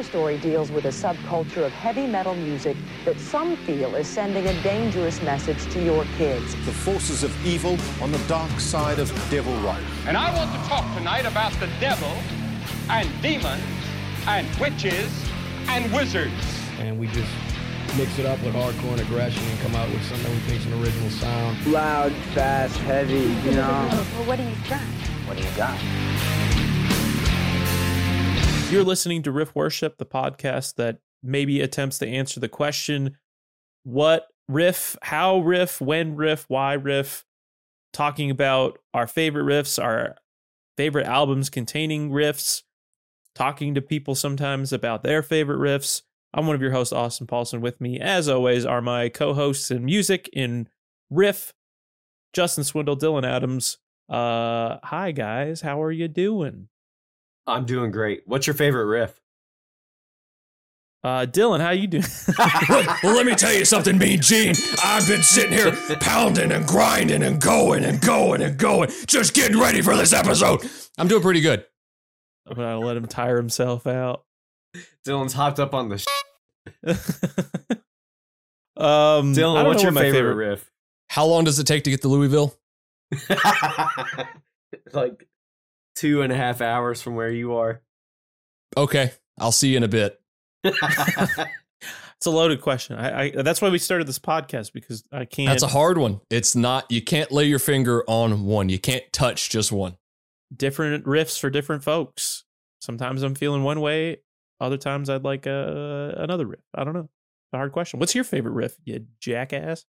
Your story deals with a subculture of heavy metal music that some feel is sending a dangerous message to your kids. The forces of evil on the dark side of devil right. And I want to talk tonight about the devil and demons and witches and wizards. And we just mix it up with hardcore and aggression and come out with something we think's an original sound. Loud, fast, heavy, you know. well, what do you got? What do you got? You're listening to Riff Worship, the podcast that maybe attempts to answer the question what riff, how riff, when riff, why riff, talking about our favorite riffs, our favorite albums containing riffs, talking to people sometimes about their favorite riffs. I'm one of your hosts, Austin Paulson. With me, as always, are my co hosts in music, in riff, Justin Swindle, Dylan Adams. Uh, hi, guys. How are you doing? I'm doing great. What's your favorite riff? Uh, Dylan, how you doing? well, let me tell you something, Mean Gene. I've been sitting here pounding and grinding and going and going and going, just getting ready for this episode. I'm doing pretty good. I'm gonna let him tire himself out. Dylan's hopped up on the. Sh- um, Dylan, what's your what favorite, favorite riff? How long does it take to get to Louisville? like two and a half hours from where you are. Okay, I'll see you in a bit. It's a loaded question. I, I that's why we started this podcast because I can't. That's a hard one. It's not. You can't lay your finger on one. You can't touch just one. different riffs for different folks. Sometimes I'm feeling one way. Other times I'd like uh, another riff. I don't know. It's a hard question. What's your favorite riff? You jackass.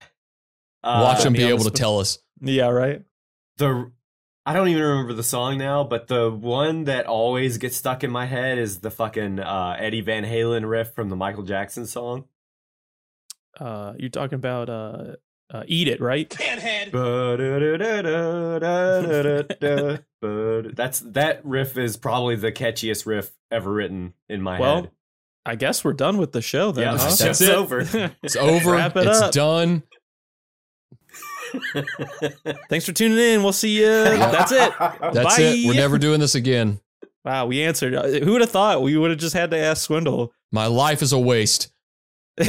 Uh, Watch them be able to spot. tell us. Yeah. Right. the I don't even remember the song now, but the one that always gets stuck in my head is the fucking uh, Eddie Van Halen riff from the Michael Jackson song. Uh, you're talking about uh, uh, eat it, right? That's that riff is probably the catchiest riff ever written in my Well, head. I guess we're done with the show then. Yeah, huh? the That's show's it. over. It's over. Wrap it it's up. done. Thanks for tuning in. We'll see you. That's it. That's Bye. it. We're never doing this again. Wow, we answered. Uh, Who would have thought we would have just had to ask Swindle? My life is a waste.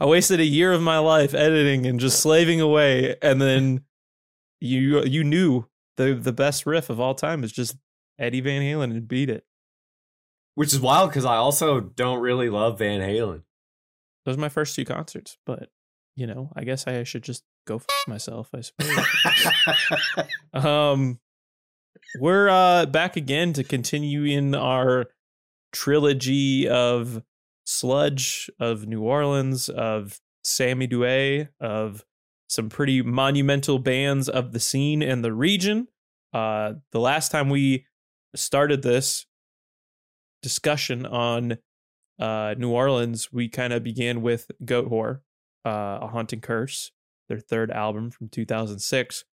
I wasted a year of my life editing and just slaving away, and then you you knew the the best riff of all time is just Eddie Van Halen and beat it. Which is wild because I also don't really love Van Halen. Those are my first two concerts, but you know, I guess I should just go f- myself. I suppose. um, we're uh back again to continue in our trilogy of sludge of New Orleans of Sammy Duet of some pretty monumental bands of the scene and the region. Uh, the last time we started this discussion on uh, New Orleans, we kind of began with Goatwhore, uh, A Haunting Curse, their third album from 2006.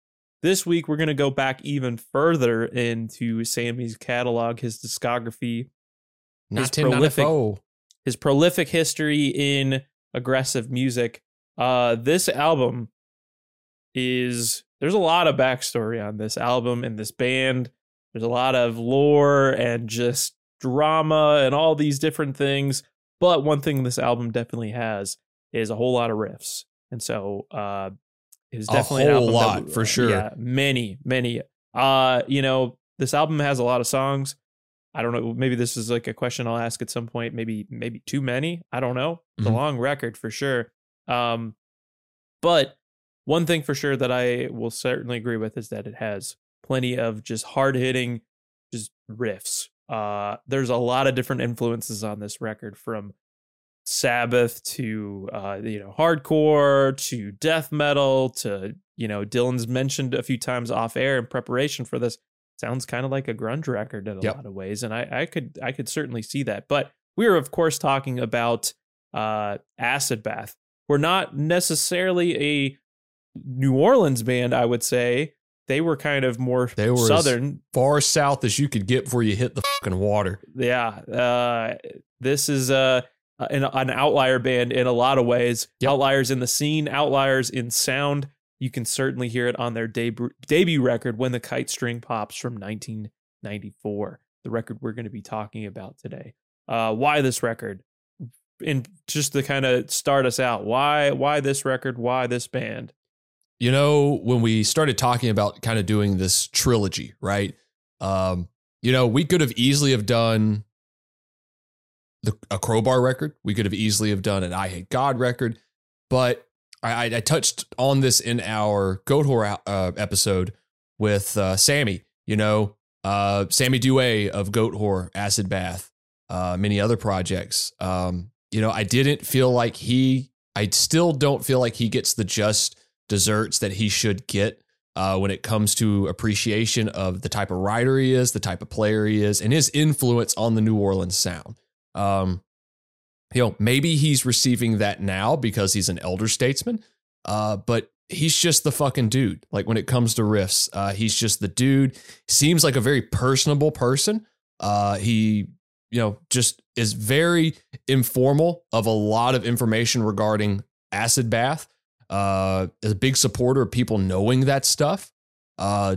This week, we're going to go back even further into Sammy's catalog, his discography, His prolific- 1994. his prolific history in aggressive music. Uh, this album is there's a lot of backstory on this album and this band. There's a lot of lore and just drama and all these different things. But one thing this album definitely has is a whole lot of riffs, and so uh, it's A definitely an whole album that- lot, for sure. Yeah, many, many. Uh, you know, this album has a lot of songs. I don't know. Maybe this is like a question I'll ask at some point. Maybe maybe too many. I don't know. It's Mhm. a long record for sure. Um, but one thing for sure that I will certainly agree with is that it has plenty of just hard hitting, just riffs. Uh, there's a lot of different influences on this record from Sabbath to uh, you know hardcore to death metal to you know Dylan's mentioned a few times off air in preparation for this sounds kind of like a grunge record in a Yep. lot of ways and I, I could i could certainly see that but we're of course talking about uh acid bath we're not necessarily a new orleans band i would say they were kind of more They were southern Far south as you could get before you hit the fucking water. yeah uh this is uh an, an outlier band in a lot of ways Yep. outliers in the scene outliers in sound you can certainly hear it on their debut debut record when the kite string pops from 1994 the record we're going to be talking about today Uh, why this record? And just to kind of start us out, why why this record? Why this band? You know, when we started talking about kind of doing this trilogy, right? Um, you know, we could have easily have done the a crowbar record. We could have easily have done an Eyehategod record, but I, I touched on this in our Goat uh, episode with uh, Sammy. You know, uh, Sammy Duet of Goat Acid Bath, uh, many other projects. Um, you know, I didn't feel like he. I still don't feel like he gets the just desserts that he should get uh, when it comes to appreciation of the type of writer he is, the type of player he is, and his influence on the New Orleans sound. Um, you know, maybe he's receiving that now because he's an elder statesman, uh, but he's just the fucking dude. Like when it comes to riffs, uh, he's just the dude. Seems like a very personable person. Uh, he, you know, just is very informal of a lot of information regarding acid bath. Uh, is a big supporter of people knowing that stuff. Uh,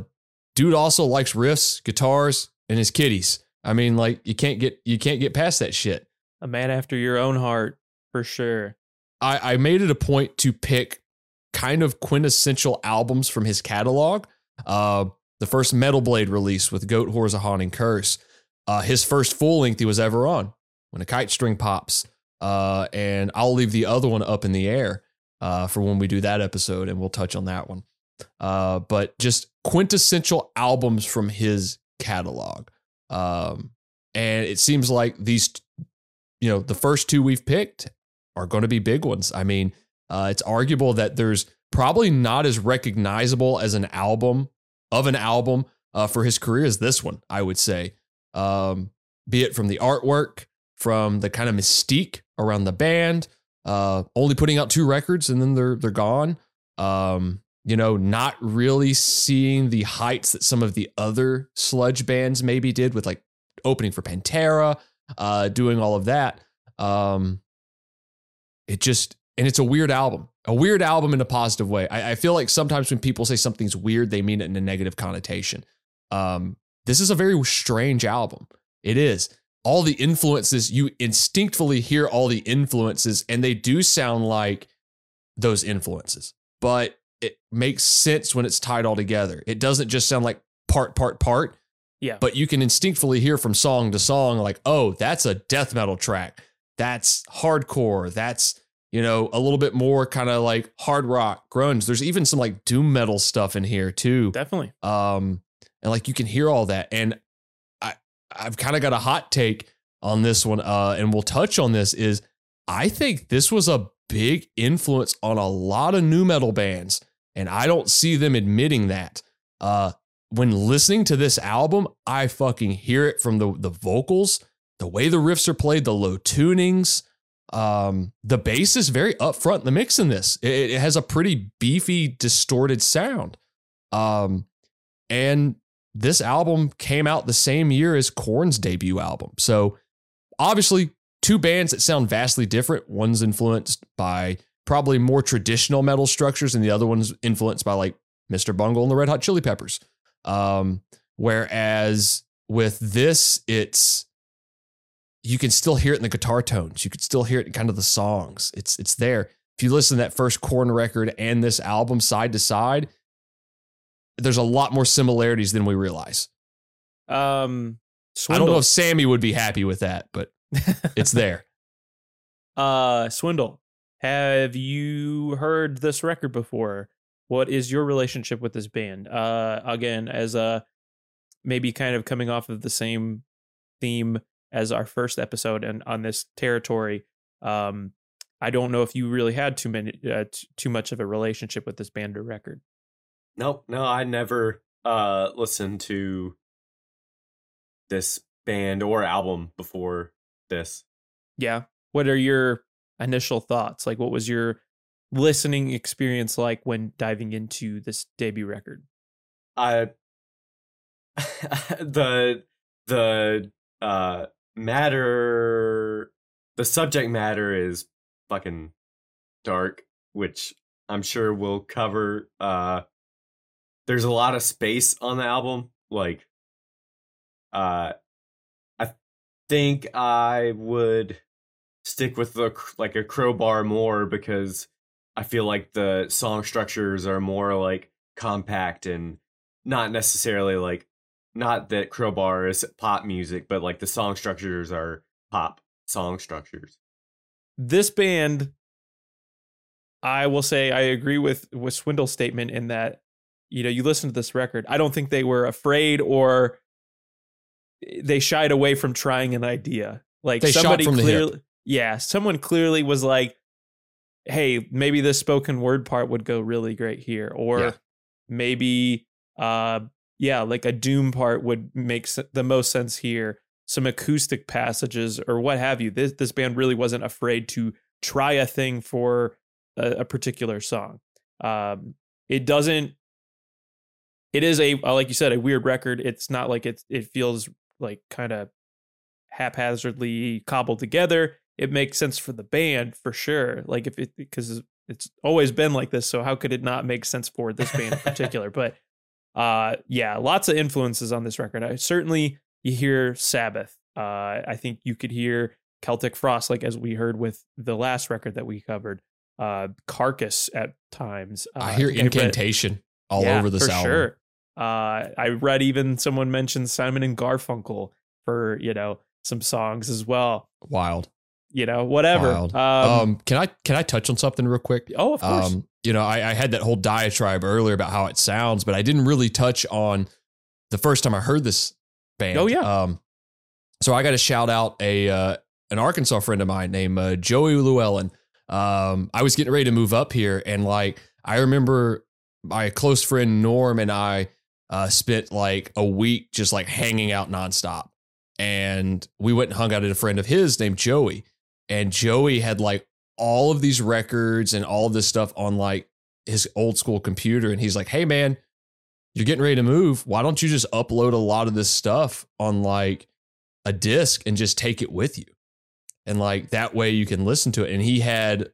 dude also likes riffs, guitars, and his kitties. I mean, like you can't get you can't get past that shit. A man after your own heart, for sure. I, I made it a point to pick kind of quintessential albums from his catalog. Uh, the first Metal Blade release with Goatwhore's a Haunting Curse. Uh, his first full length he was ever on, When a Kite String Pops. Uh, and I'll leave the other one up in the air uh, for when we do that episode, and we'll touch on that one. Uh, but just quintessential albums from his catalog. Um, and it seems like these you know, the first two we've picked are going to be big ones. I mean, uh, it's arguable that there's probably not as recognizable as an album of an album uh, for his career as this one, I would say. Um, be it from the artwork, from the kind of mystique around the band, uh, only putting out two records and then they're they're gone. Um, you know, not really seeing the heights that some of the other sludge bands maybe did with like opening for Pantera, uh, doing all of that. Um, it just and it's a weird album, a weird album in a positive way. I, I, feel like sometimes when people say something's weird, they mean it in a negative connotation. Um, this is a very strange album. It is all the influences you instinctively hear all the influences, and they do sound like those influences, but it makes sense when it's tied all together. It doesn't just sound like part, part, part. Yeah. But you can instinctively hear from song to song, like, oh, that's a death metal track. That's hardcore. That's, you know, a little bit more kind of like hard rock, grunge. There's even some like doom metal stuff in here too. Definitely. Um, and like you can hear all that. And I I've kind of got a hot take on this one, uh, and we'll touch on this, is I think this was a big influence on a lot of nu metal bands. And I don't see them admitting that. Uh, when listening to this album, I fucking hear it from the the vocals, the way the riffs are played, the low tunings. Um, the bass is very upfront in the mix in this. It, it has a pretty beefy, distorted sound. Um, and this album came out the same year as Korn's debut album. So obviously, two bands that sound vastly different. One's influenced by probably more traditional metal structures, and the other one's influenced by like Mr. Bungle and the Red Hot Chili Peppers. Um, whereas with this, it's you can still hear it in the guitar tones. You can still hear it in kind of the songs. It's it's there. If you listen to that first Korn record and this album side to side, there's a lot more similarities than we realize. Um, Swindle. I don't know if Sammy would be happy with that, but it's there. Uh, Swindle, have you heard this record before? what is your relationship with this band? Uh, again, as a maybe kind of coming off of the same theme as our first episode and on this territory. Um, I don't know if you really had too many, uh, t- too much of a relationship with this band or record. Nope, no, I never uh listened to this band or album before this. Yeah. What are your initial thoughts? Like, what was your listening experience like when diving into this debut record? I the the uh matter the subject matter is fucking dark, which I'm sure we'll cover uh there's a lot of space on the album like uh I think I would stick with the like a crowbar more because I feel like the song structures are more like compact and not necessarily like not that crowbar is pop music, but like the song structures are pop song structures. this band i will say i agree with with swindle's statement in that you know you listen to this record i don't think they were afraid or eh, they shied away from trying an idea like They shot somebody from the hip. clearly yeah someone clearly was like hey maybe this spoken word part would go really great here or Yeah. maybe uh yeah like a doom part would make the most sense here some acoustic passages or what have you. This this band really wasn't afraid to try a thing for a, a particular song. Um it doesn't it is a uh, like you said a weird record. It's not like it's it feels like kind of haphazardly cobbled together it makes sense for the band for sure like if it because it's always been like this so how could it not make sense for this band in particular but uh yeah lots of influences on this record i certainly you hear sabbath uh i think you could hear celtic frost like as we heard with the last record that we covered uh carcass at times uh, I hear think read- incantation all yeah, over this for album. Sure. Uh, I read even someone mentioned Simon and Garfunkel for you know some songs as well. Wild. You know, whatever. Um, Um, can I can I touch on something real quick? oh, of course. Um, you know, I, I had that whole diatribe earlier about how it sounds, but I didn't really touch on the first time I heard this band. Oh, yeah. Um, so I got to shout out a uh, an Arkansas friend of mine named uh, Joey Llewellyn. Um, I was getting ready to move up here, and like I remember my close friend Norm and I uh, spent like a week just like hanging out nonstop, and we went and hung out at a friend of his named Joey, and Joey had like all of these records and all of this stuff on like his old school computer. And he's like, hey, man, you're getting ready to move. Why don't you just upload a lot of this stuff on like a disc and just take it with you? And like that way you can listen to it. And he had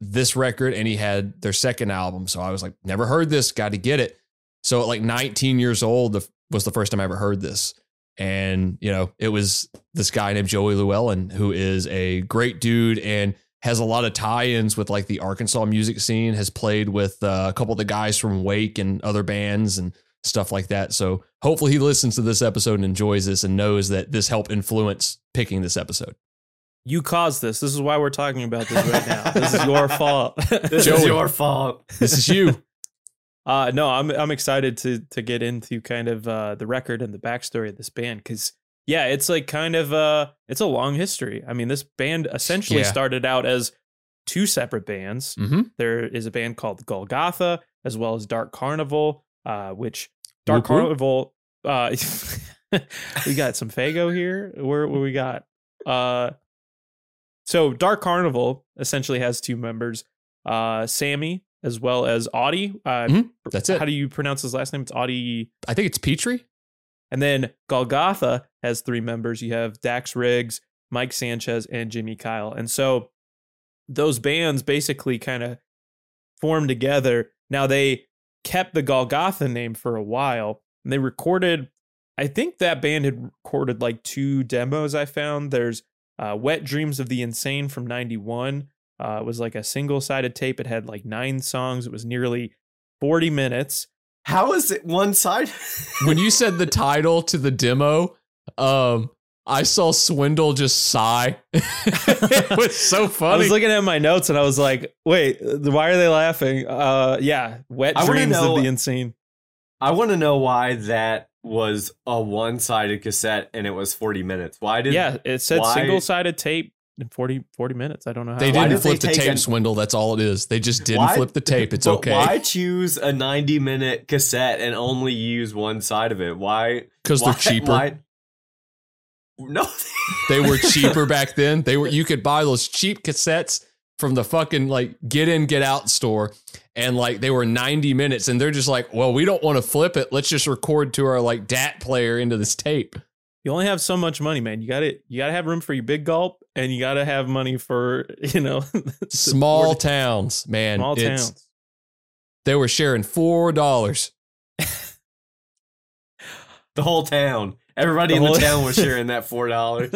this record and he had their second album. So I was like, never heard this, got to get it. So at like 19 years old was the first time I ever heard this. And, you know, it was this guy named Joey Llewellyn, who is a great dude and has a lot of tie-ins with like the Arkansas music scene, has played with uh, a couple of the guys from Wake and other bands and stuff like that. So hopefully he listens to this episode and enjoys this and knows that this helped influence picking this episode. you caused this. This is why we're talking about this right now. this is your fault. This Joey. is your fault. This is you. Uh, no, I'm I'm excited to to get into kind of uh, the record and the backstory of this band because yeah, it's like kind of uh, it's a long history. I mean, this band essentially Yeah. started out as two separate bands. hmm There is a band called Golgotha as well as Dark Carnival, uh, which Dark Whoop. Carnival. Uh, we got some Fago here. Where what we got? Uh, so Dark Carnival essentially has two members, uh, Sammy as well as Audie. Uh, Mhm. That's it. How do you pronounce his last name? It's Audie. I think it's Pitre. And then Golgotha has three members. You have Dax Riggs, Mike Sanchez, and Jimmy Kyle. And so those bands basically kind of formed together. Now they kept the Golgotha name for a while and they recorded, I think that band had recorded like two demos I found. There's uh, Wet Dreams of the Insane from 91. Uh, it was like a single sided tape. It had like nine songs. It was nearly 40 minutes. How is it one side? when you said the title to the demo, um, I saw Swindle just sigh. it was so funny. I was looking at my notes and I was like, wait, why are they laughing? Uh, yeah, Wet I Dreams know- of the Insane. I want to know why that was a one-sided cassette and it was 40 minutes. Why did yeah, it said single sided tape in 40, 40 minutes. I don't know how. they didn't did they flip the tape, an- Swindle. That's all it is. They just didn't Why- flip the tape. It's but okay. Why choose a 90-minute cassette and only use one side of it? Why? Because they're cheaper. why- No. They were cheaper back then. They were you could buy those cheap cassettes from the fucking like get in get out store and like they were 90 minutes and they're just like, "Well, we don't want to flip it. Let's just record to our like DAT player into this tape." you only have so much money, man. You got to you got to have room for your big gulp, and you got to have money for you know Small support- towns, man. small towns. They were sharing $4. the whole town. Everybody The in the town was sharing that four dollars.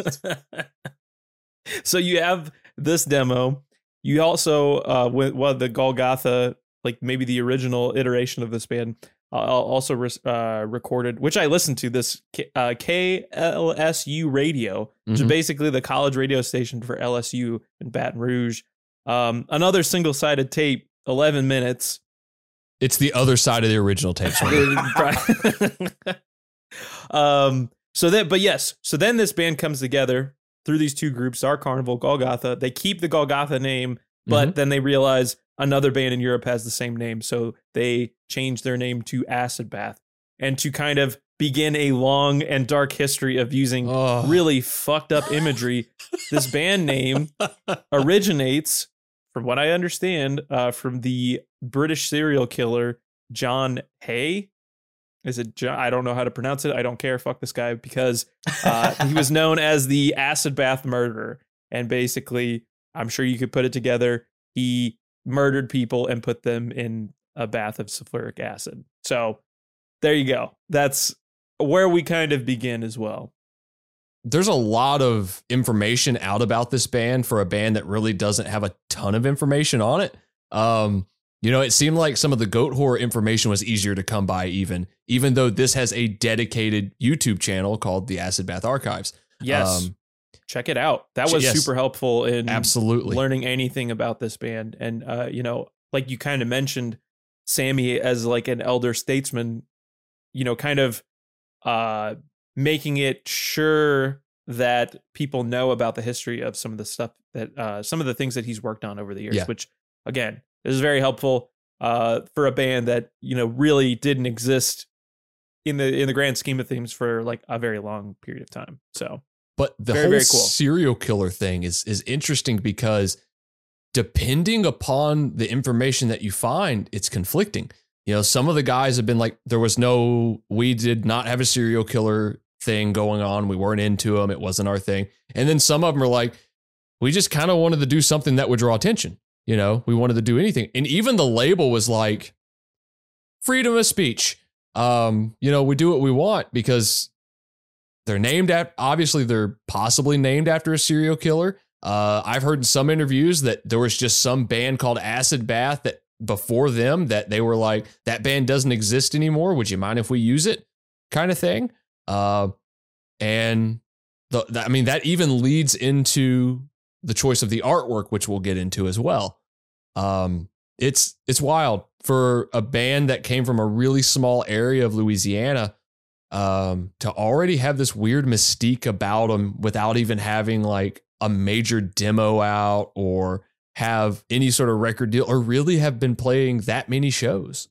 so you have this demo. You also uh with well the Golgotha, like maybe the original iteration of this band, also re- uh, recorded, which I listened to this K- uh, KLSU radio, which is Mhm. basically the college radio station for LSU in Baton Rouge. Um, another single sided tape, eleven minutes. It's the other side of the original tape. Um so that but yes so then this band comes together through these two groups our carnival golgotha they keep the golgotha name but then they realize another band in europe has the same name so they change their name to acid bath and to kind of begin a long and dark history of using Oh. really fucked up imagery this band name originates from what i understand uh, from the british serial killer john Haigh is it John? I don't know how to pronounce it. I don't care. Fuck this guy because uh, he was known as the acid bath murderer. And basically, I'm sure you could put it together. He murdered people and put them in a bath of sulfuric acid. So there you go. That's where we kind of begin as well. there's a lot of information out about this band for a band that really doesn't have a ton of information on it. Um, you know, it seemed like some of the Goatwhore information was easier to come by, even even though this has a dedicated YouTube channel called the Acid Bath Archives. Yes. Um, Check it out. That was yes. super helpful in absolutely. learning anything about this band and uh you know like you kind of mentioned sammy as like an elder statesman you know kind of uh making it sure that people know about the history of some of the stuff that uh some of the things that he's worked on over the years Yeah. which again is very helpful uh for a band that you know really didn't exist in the in the grand scheme of things for like a very long period of time so But the Very, whole very cool. serial killer thing is is interesting because depending upon the information that you find, it's conflicting. You know, some of the guys have been like, there was no, we did not have a serial killer thing going on. We weren't into them. It wasn't our thing. And then some of them are like, we just kind of wanted to do something that would draw attention. You know, we wanted to do anything. And even the label was like, freedom of speech. Um, you know, we do what we want because they're named at obviously they're possibly named after a serial killer. Uh, I've heard in some interviews that there was just some band called Acid Bath that before them that they were like that band doesn't exist anymore. Would you mind if we use it? Kind of thing. Uh, and the, the- I mean that even leads into the choice of the artwork, which we'll get into as well. Um, it's it's wild for a band that came from a really small area of Louisiana um, to already have this weird mystique about them without even having like a major demo out or have any sort of record deal or really have been playing that many shows.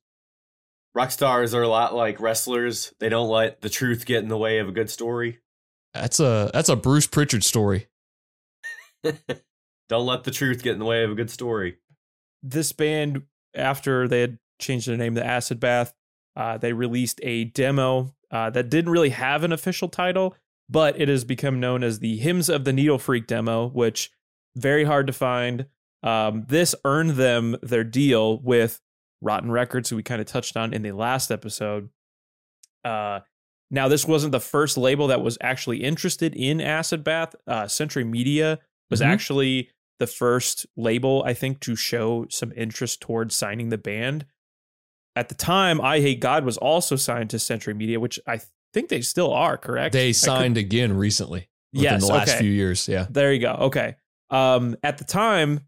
Rock stars are a lot like wrestlers. They don't let the truth get in the way of a good story. That's a that's a Bruce Prichard story. don't let the truth get in the way of a good story. this band after they had changed their name to acid bath uh, they released a demo uh, that didn't really have an official title but it has become known as the hymns of the needle freak demo which very hard to find um, this earned them their deal with rotten records who we kind of touched on in the last episode uh, now this wasn't the first label that was actually interested in acid bath uh, century media was Mhm. actually the first label I think to show some interest towards signing the band. At the time, Eyehategod was also signed to Century Media, which I think they still are. Correct? They could- signed again recently within Yes, the last okay. few years. Yeah. There you go. Okay. Um, at the time,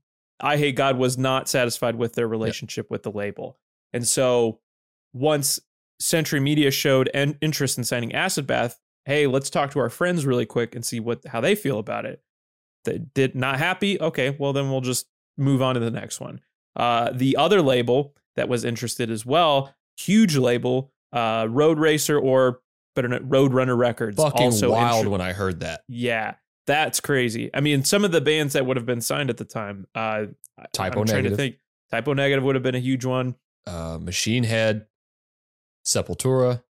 Eyehategod was not satisfied with their relationship with the label, and so once Century Media showed an interest in signing Acid Bath, hey, let's talk to our friends really quick and see what how they feel about it. They did not happy. Okay, well then we'll just move on to the next one. Uh, the other label that was interested as well, huge label, uh, Road Racer or better known Roadrunner Records. Fucking also wild inter- when I heard that. yeah, that's crazy. I mean, some of the bands that would have been signed at the time, uh, I- Typo I'm trying to think. Type O Negative would have been a huge one. Uh, Machine Head, Sepultura,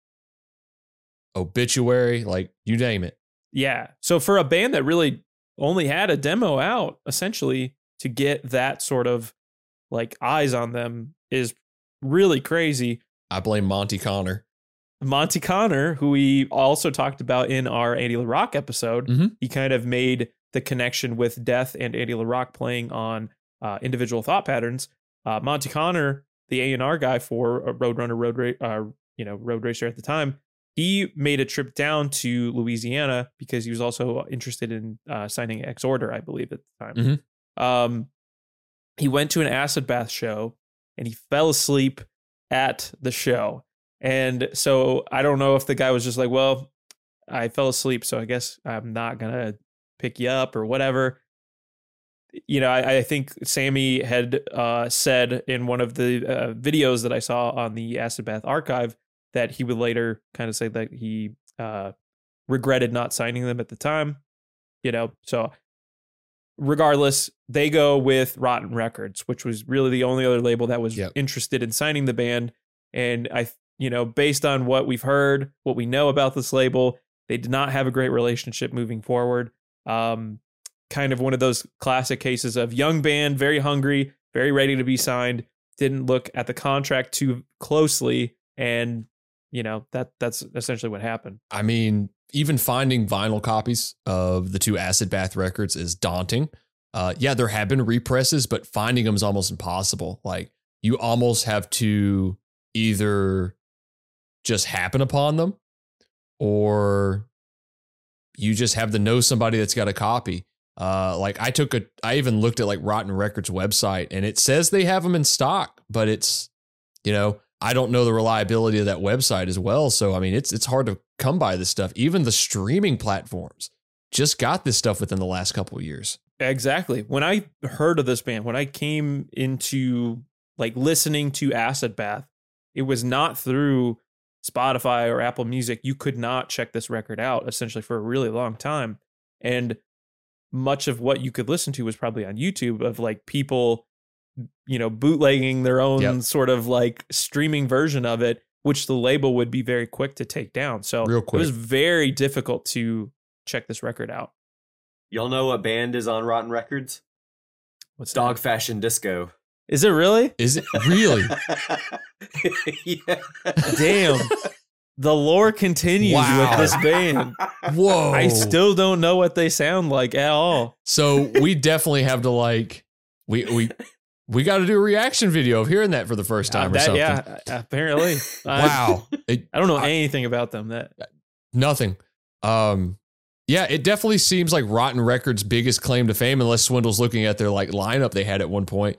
Obituary, like you name it. Yeah. So for a band that really only had a demo out, essentially, to get that sort of like eyes on them is really crazy. I blame Monte Conner. Monte Conner, who we also talked about in our Andy LaRocque episode, Mhm. he kind of made the connection with Death and Andy LaRocque playing on uh, individual thought patterns. Uh, Monte Conner, the A and R guy for uh, Roadrunner Road Ra- uh, you know Road Racer at the time, he made a trip down to Louisiana because he was also interested in uh, signing Exhorder, I believe, at the time. Mhm. Um, he went to an acid bath show and he fell asleep at the show. And so I don't know if the guy was just like, well, I fell asleep, so I guess I'm not gonna pick you up or whatever. You know, I, I think Sammy had uh, said in one of the uh, videos that I saw on the Acid Bath archive that he would later kind of say that he uh, regretted not signing them at the time. You know, so regardless, they go with Rotten Records, which was really the only other label that was Yep. interested in signing the band. And I, you know, based on what we've heard, what we know about this label, they did not have a great relationship moving forward. Um, kind of one of those classic cases of young band, very hungry, very ready to be signed, didn't look at the contract too closely, and you know that that's essentially what happened. I mean, even finding vinyl copies of the two Acid Bath records is daunting. Uh, yeah, there have been represses, but finding them is almost impossible. Like you almost have to either just happen upon them, or you just have to know somebody that's got a copy. Uh, like I took a, I even looked at like Rotten Records website, and it says they have them in stock, but it's, you know, I don't know the reliability of that website as well. So I mean, it's it's hard to come by this stuff. Even the streaming platforms just got this stuff within the last couple of years. Exactly. When I heard of this band, when I came into like listening to Acid Bath, it was not through Spotify or Apple Music. You could not check this record out essentially for a really long time. And much of what you could listen to was probably on YouTube of like people, you know, bootlegging their own Yep. sort of like streaming version of it, which the label would be very quick to take down. So Real quick. it was very difficult to check this record out. Y'all know what band is on Rotten Records? What's Dog that? Fashion Disco. Is it really? Is it really? yeah. Damn. The lore continues Wow. with this band. Whoa! I still don't know what they sound like at all. So we definitely have to like we we we got to do a reaction video of hearing that for the first time Uh, or something. yeah, apparently. Wow. It, I don't know I- anything about them. That Nothing. Um, yeah, it definitely seems like Rotten Records' biggest claim to fame, unless Swindle's looking at their like lineup they had at one point,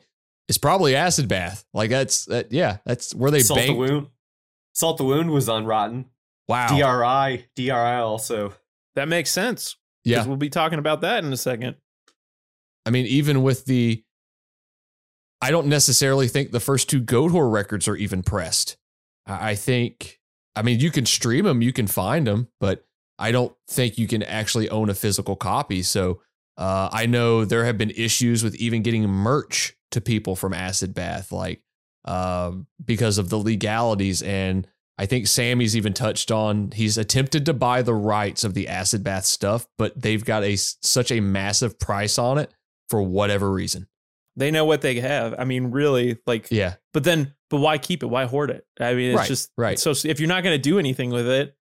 is probably Acid Bath. Like that's that. Yeah, that's where they Salt the. Wound. Salt the Wound was on Rotten. Wow. DRI. DRI also. that makes sense. 'cause yeah, we'll be talking about that in a second. I mean, even with the, I don't necessarily think the first two Whore records are even pressed. I think, I mean, you can stream them, you can find them, but I don't think you can actually own a physical copy. So uh, I know there have been issues with even getting merch to people from Acid Bath, like um, because of the legalities. And I think Sammy's even touched on he's attempted to buy the rights of the Acid Bath stuff, but they've got a such a massive price on it for whatever reason. They know what they have. I mean, really, like, Yeah, but then, but why keep it? Why hoard it? I mean, it's Right, just right. So if you're not going to do anything with it,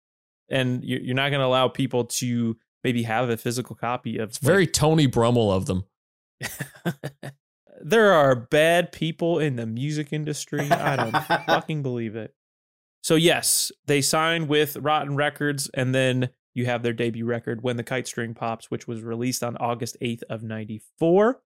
and you- you're not going to allow people to maybe have a physical copy of, it's very Tony Brummel of them. there are bad people in the music industry. I don't fucking believe it. So yes, they signed with Rotten Records, and then you have their debut record, "When the Kite String Pops," which was released on August eighth of '94.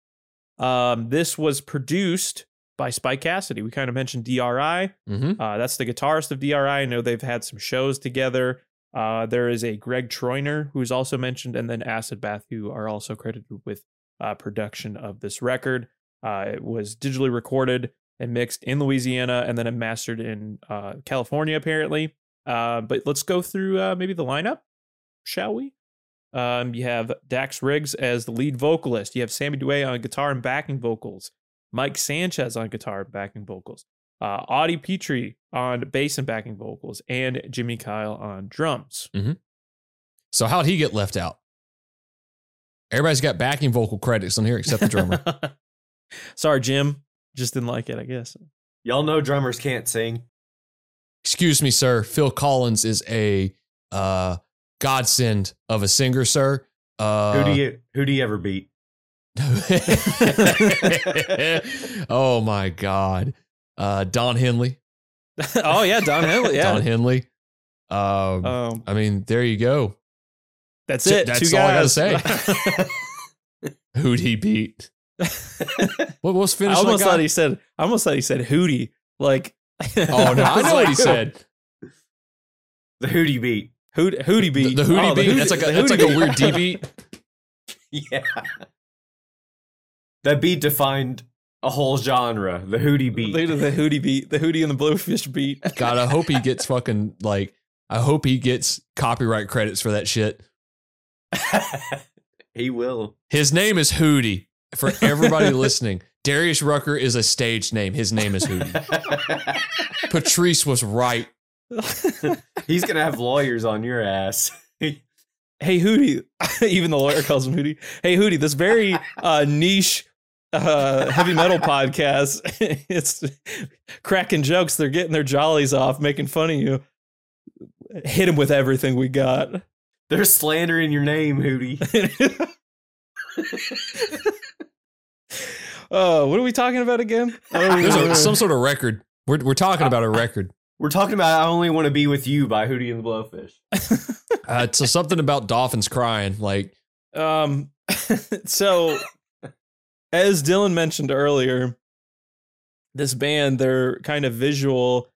Um, this was produced by Spike Cassidy. We kind of mentioned DRI. Mm-hmm. Uh, that's the guitarist of DRI. I know they've had some shows together. Uh, there is a Greg Troiner who's also mentioned, and then Acid Bath, who are also credited with uh, production of this record. Uh, it was digitally recorded and mixed in Louisiana, and then mastered in uh, California, apparently. Uh, but let's go through uh, maybe the lineup, shall we? Um, you have Dax Riggs as the lead vocalist. You have Sammy Duet on guitar and backing vocals. Mike Sanchez on guitar and backing vocals uh, Audie Pitre on bass and backing vocals, and Jimmy Kyle on drums. So how'd he get left out? Everybody's got backing vocal credits on here except the drummer. Sorry, Jim. Just didn't like it, I guess. Y'all know drummers can't sing. excuse me, sir. Phil Collins is a uh, godsend of a singer, sir. Uh, who do you who do you ever beat? oh my God. Uh, Don Henley. oh yeah, Don Henley. Yeah, Don Henley. Um, Um, I mean, there you go. that's it. that's Two all I gotta say. Who'd he beat? What was finished? I almost thought he said. I almost thought he said Hootie. Like, Oh no, I know what he said. The who do you beat? Hoot, Hootie beat. the Hootie Oh, beat. That's like a the that's like a weird D beat. Yeah. That beat defined a whole genre. The hootie beat. The, the Hootie beat. The Hootie and the Blowfish beat. God, I hope he gets fucking like. I hope he gets copyright credits for that shit. he will. His name is Hootie. For everybody listening, Darius Rucker is a stage name. His name is Hootie. Patrice was right. He's gonna have lawyers on your ass. hey Hootie, even the lawyer calls him Hootie. Hey Hootie, this very uh, niche uh, heavy metal podcast. it's cracking jokes. They're getting their jollies off, making fun of you. Hit him with everything we got. They're slandering your name, Hootie. Oh, what are we talking about again? Oh, There's a, some sort of record. We're we're talking about a record. We're talking about I only want to be with you by Hootie and the Blowfish. Uh, so something about dolphins crying. Like Um, so as Dylan mentioned earlier, this band, their kind of visual,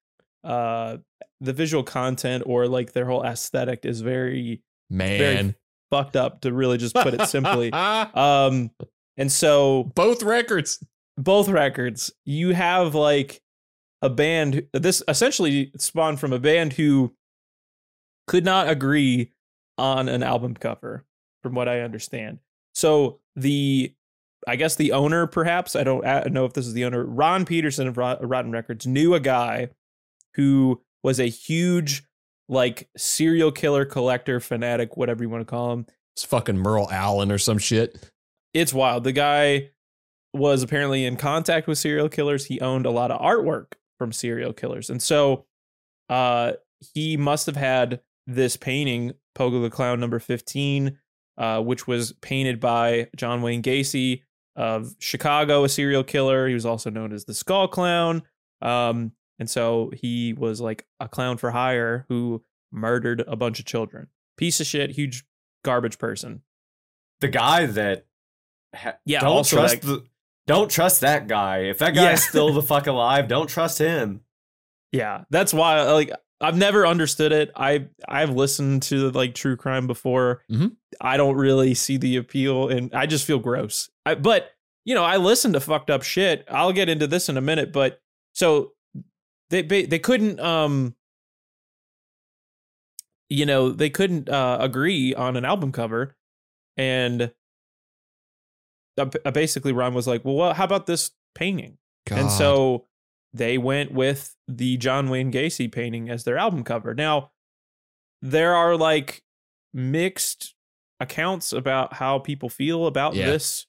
uh, the visual content or like their whole aesthetic is very man, very fucked up to really just put it simply. Um, and so both records. both records, you have like a band. This essentially spawned from a band who could not agree on an album cover, from what I understand. So the, I guess the owner, perhaps I don't know if this is the owner, Ron Peterson of Rotten Records, knew a guy who was a huge like serial killer collector fanatic, whatever you want to call him It's fucking Merle Allen or some shit. it's wild. The guy was apparently in contact with serial killers. He owned a lot of artwork from serial killers. And so uh he must have had this painting, Pogo the Clown number 15, uh, which was painted by John Wayne Gacy of Chicago, a serial killer. He was also known as the Skull Clown. Um, and so he was like a clown for hire who murdered a bunch of children. Piece of shit, huge garbage person. The guy that ha- Yeah, don't trust that- the don't trust that guy. If that guy's Yeah. still the fuck alive, don't trust him. Yeah, that's why like I've never understood it. I I've listened to like true crime before. Mhm. I don't really see the appeal, and I just feel gross. I, but you know, I listen to fucked up shit. I'll get into this in a minute. But so they they, they couldn't um you know they couldn't uh, agree on an album cover, and basically Ron was like, well, well, how about this painting? And so they went with the John Wayne Gacy painting as their album cover. Now, there are like mixed accounts about how people feel about Yeah. this,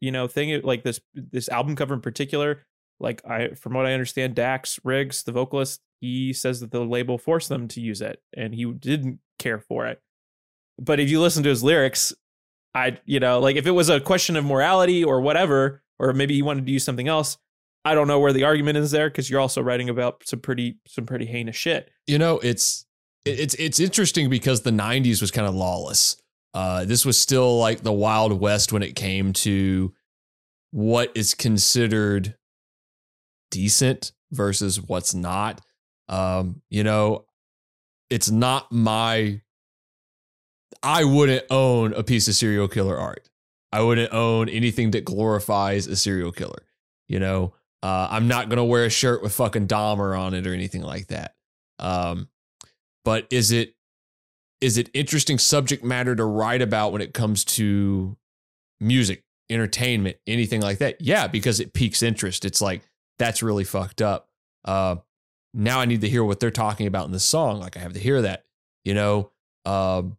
you know, thing like this this album cover in particular. Like I from what I understand, Dax Riggs, the vocalist, he says that the label forced them to use it and he didn't care for it. But if you listen to his lyrics, I you know, like if it was a question of morality or whatever, or maybe he wanted to use something else, I don't know where the argument is there because you're also writing about some pretty some pretty heinous shit. you know it's it's it's interesting because the 90s was kind of lawless uh this was still like the wild west when it came to what is considered decent versus what's not um you know it's not my i wouldn't own a piece of serial killer art. I wouldn't own anything that glorifies a serial killer you know? Uh, i'm not gonna wear a shirt with fucking dahmer on it or anything like that. Um but is it is it interesting subject matter to write about when it comes to music entertainment anything like that? Yeah because it piques interest. It's like that's really fucked up. Uh now i need to hear what they're talking about in the song. Like i have to hear that you know? Um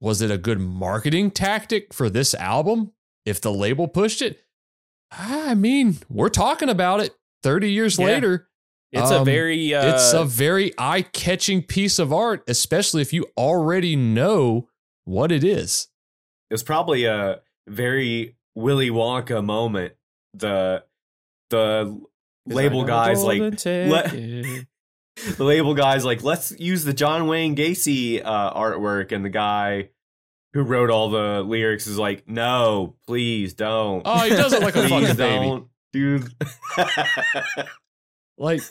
was it a good marketing tactic for this album if the label pushed it i mean we're talking about it 30 years Yeah. later It's a Um, very uh, it's a very eye-catching piece of art, especially if you already know what it is. It was probably a very Willy Wonka moment. The the label guys like let- the label guys like let's use the John Wayne Gacy uh, artwork, and the guy who wrote all the lyrics is like, no, please don't. Oh, he does it like a fucking baby. don't, dude. Like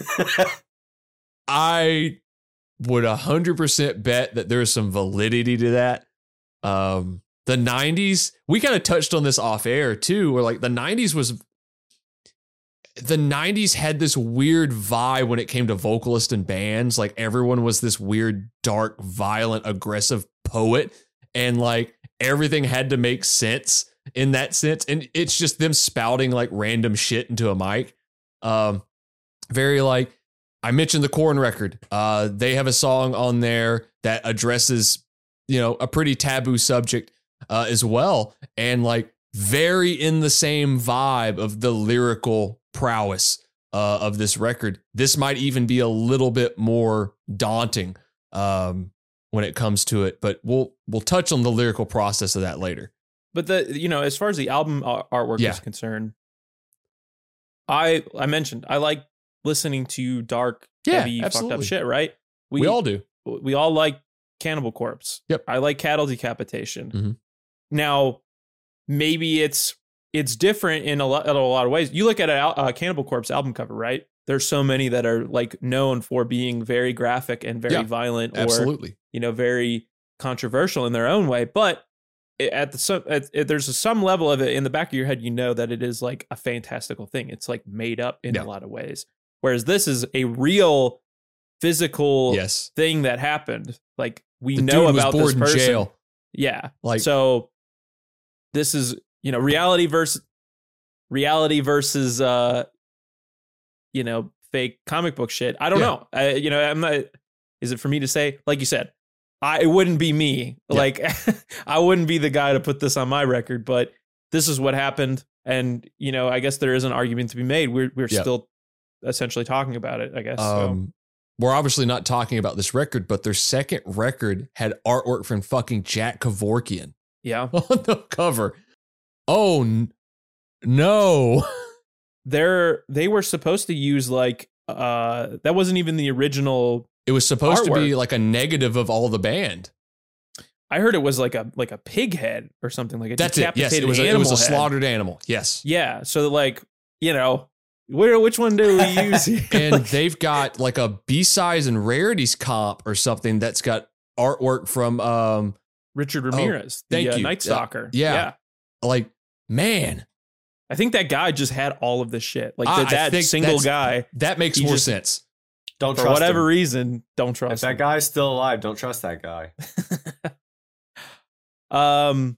I would 100% bet that there's some validity to that. Um the 90s, we kind of touched on this off air too, where like the 90s was the 90s had this weird vibe when it came to vocalists and bands. Like everyone was this weird, dark, violent, aggressive poet. And like everything had to make sense in that sense. And it's just them spouting like random shit into a mic. Um, very like I mentioned the Korn record. Uh, they have a song on there that addresses, you know, a pretty taboo subject uh, as well, and like very in the same vibe of the lyrical prowess uh, of this record. This might even be a little bit more daunting um, when it comes to it, but we'll we'll touch on the lyrical process of that later. But the you know, as far as the album artwork Yeah. is concerned, I I mentioned I like listening to dark, Yeah, heavy, fucked absolutely. up shit. Right? We, all do. we all like Cannibal Corpse. Yep. I like Cattle Decapitation. Mhm. Now, maybe it's it's different in a lot in a lot of ways. You look at a, a Cannibal Corpse album cover, right? There's so many that are like known for being very graphic and very Yeah, violent, or Absolutely. you know, very controversial in their own way. But at the at, at- there's a, some level of it in the back of your head, you know that it is like a fantastical thing. It's like made up in Yeah. a lot of ways. Whereas this is a real physical Yes. thing that happened. Like we The know about this person. jail. Yeah. Like so this is, you know, reality versus reality versus uh you know, fake comic book shit. I don't Yeah. know. I, you know, I'm not is it for me to say? Like you said, I it wouldn't be me. Yeah. Like I wouldn't be the guy to put this on my record, but this is what happened and you know, I guess there is an argument to be made. We're we're Yeah. still essentially talking about it, I guess. so. Um, we're obviously not talking about this record, but their second record had artwork from fucking Jack Kevorkian Yeah. on the cover. Oh n- no! They're they were supposed to use like uh that wasn't even the original It was supposed to be like a negative of all the band. I heard it was like a like a pig head or something like a That's it. Yes, it was. A, it was a head. slaughtered animal. Yes, Yeah, so like you know, where which one do we use? here? and Like, they've got like a B size and rarities comp or something that's got artwork from um Richard Ramirez, the thank uh, you. Night Stalker. Yeah. like man I think that guy just had all of this shit. Like I- that, I that single guy, that makes more just- sense. don't for trust whatever him. reason, don't If trust that him. guy's still alive, don't trust that guy. Um,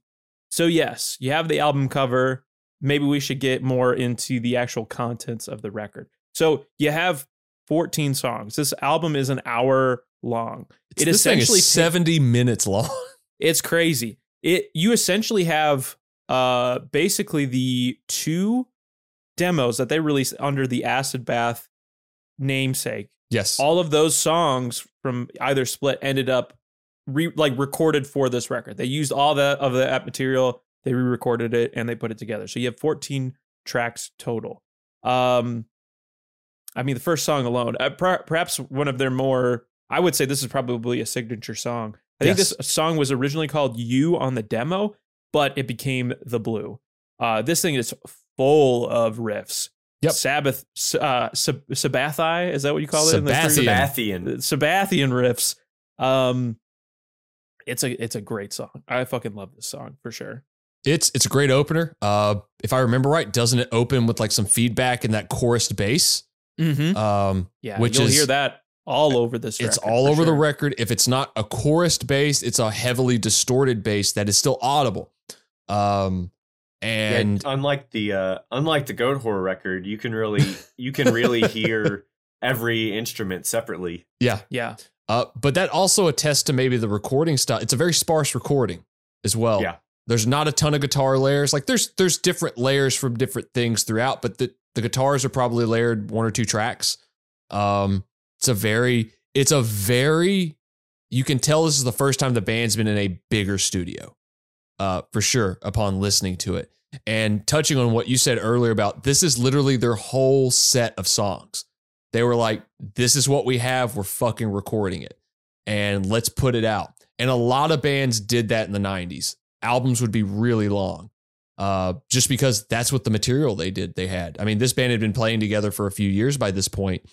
so yes, you have the album cover. Maybe we should get more into the actual contents of the record. So you have 14 songs. This album is an hour long. It essentially is seventy minutes long. It's crazy. It you essentially have uh basically the two demos that they released under the Acid Bath namesake. yes, All of those songs from either split ended up re- like recorded for this record. They used all that of that material, they re-recorded it and they put it together. So you have 14 tracks total. Um I mean the first song alone, uh, per- perhaps one of their more I would say this is probably a signature song. I think this song was originally called You on the demo, but it became The Blue. Uh, this thing is full of riffs. Yep. Sabbath, uh, Sab- Sabbathi, is that what you call it? in the Sabbathian. Bathian. Sabbathian riffs. Um, it's a it's a great song. I fucking love this song for sure. it's it's a great opener. Uh, if I remember right, doesn't it open with like some feedback in that chorused bass? Mm-hmm. Um, Yeah, which you'll is hear that all over this. it's record, all for over the record. If it's not a chorused bass, it's a heavily distorted bass that is still audible. Um, and yeah, unlike the uh, unlike the Goatwhore record, you can really you can really hear every instrument separately. yeah, Yeah, uh, but that also attests to maybe the recording style. It's a very sparse recording as well. Yeah. There's not a ton of guitar layers. Like there's there's different layers from different things throughout, but the, the guitars are probably layered one or two tracks. Um, it's a very, it's a very, you can tell this is the first time the band's been in a bigger studio, uh, for sure, upon listening to it. And touching on what you said earlier about this is literally their whole set of songs. They were like, this is what we have. We're fucking recording it and let's put it out. And a lot of bands did that in the 90s. Albums would be really long uh, just because that's what the material they did, they had. I mean, this band had been playing together for a few years by this point,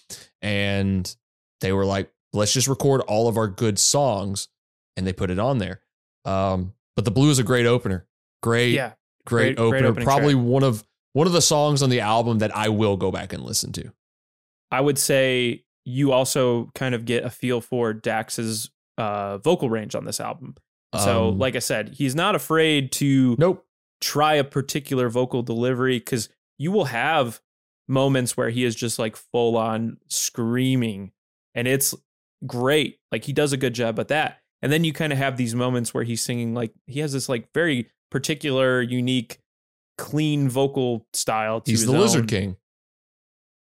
and they were like, let's just record all of our good songs, and they put it on there. Um, but the Blue is a great opener. Great, Yeah. great, great- great opener. opening Probably track. one of one of the songs on the album that I will go back and listen to. I would say you also kind of get a feel for Dax's uh, vocal range on this album. So, Um, like I said, he's not afraid to Nope. try a particular vocal delivery because you will have moments where he is just like full on screaming and it's great. Like he does a good job at that. And then you kind of have these moments where he's singing like he has this like very particular, unique, clean vocal style. To He's the Lizard. King,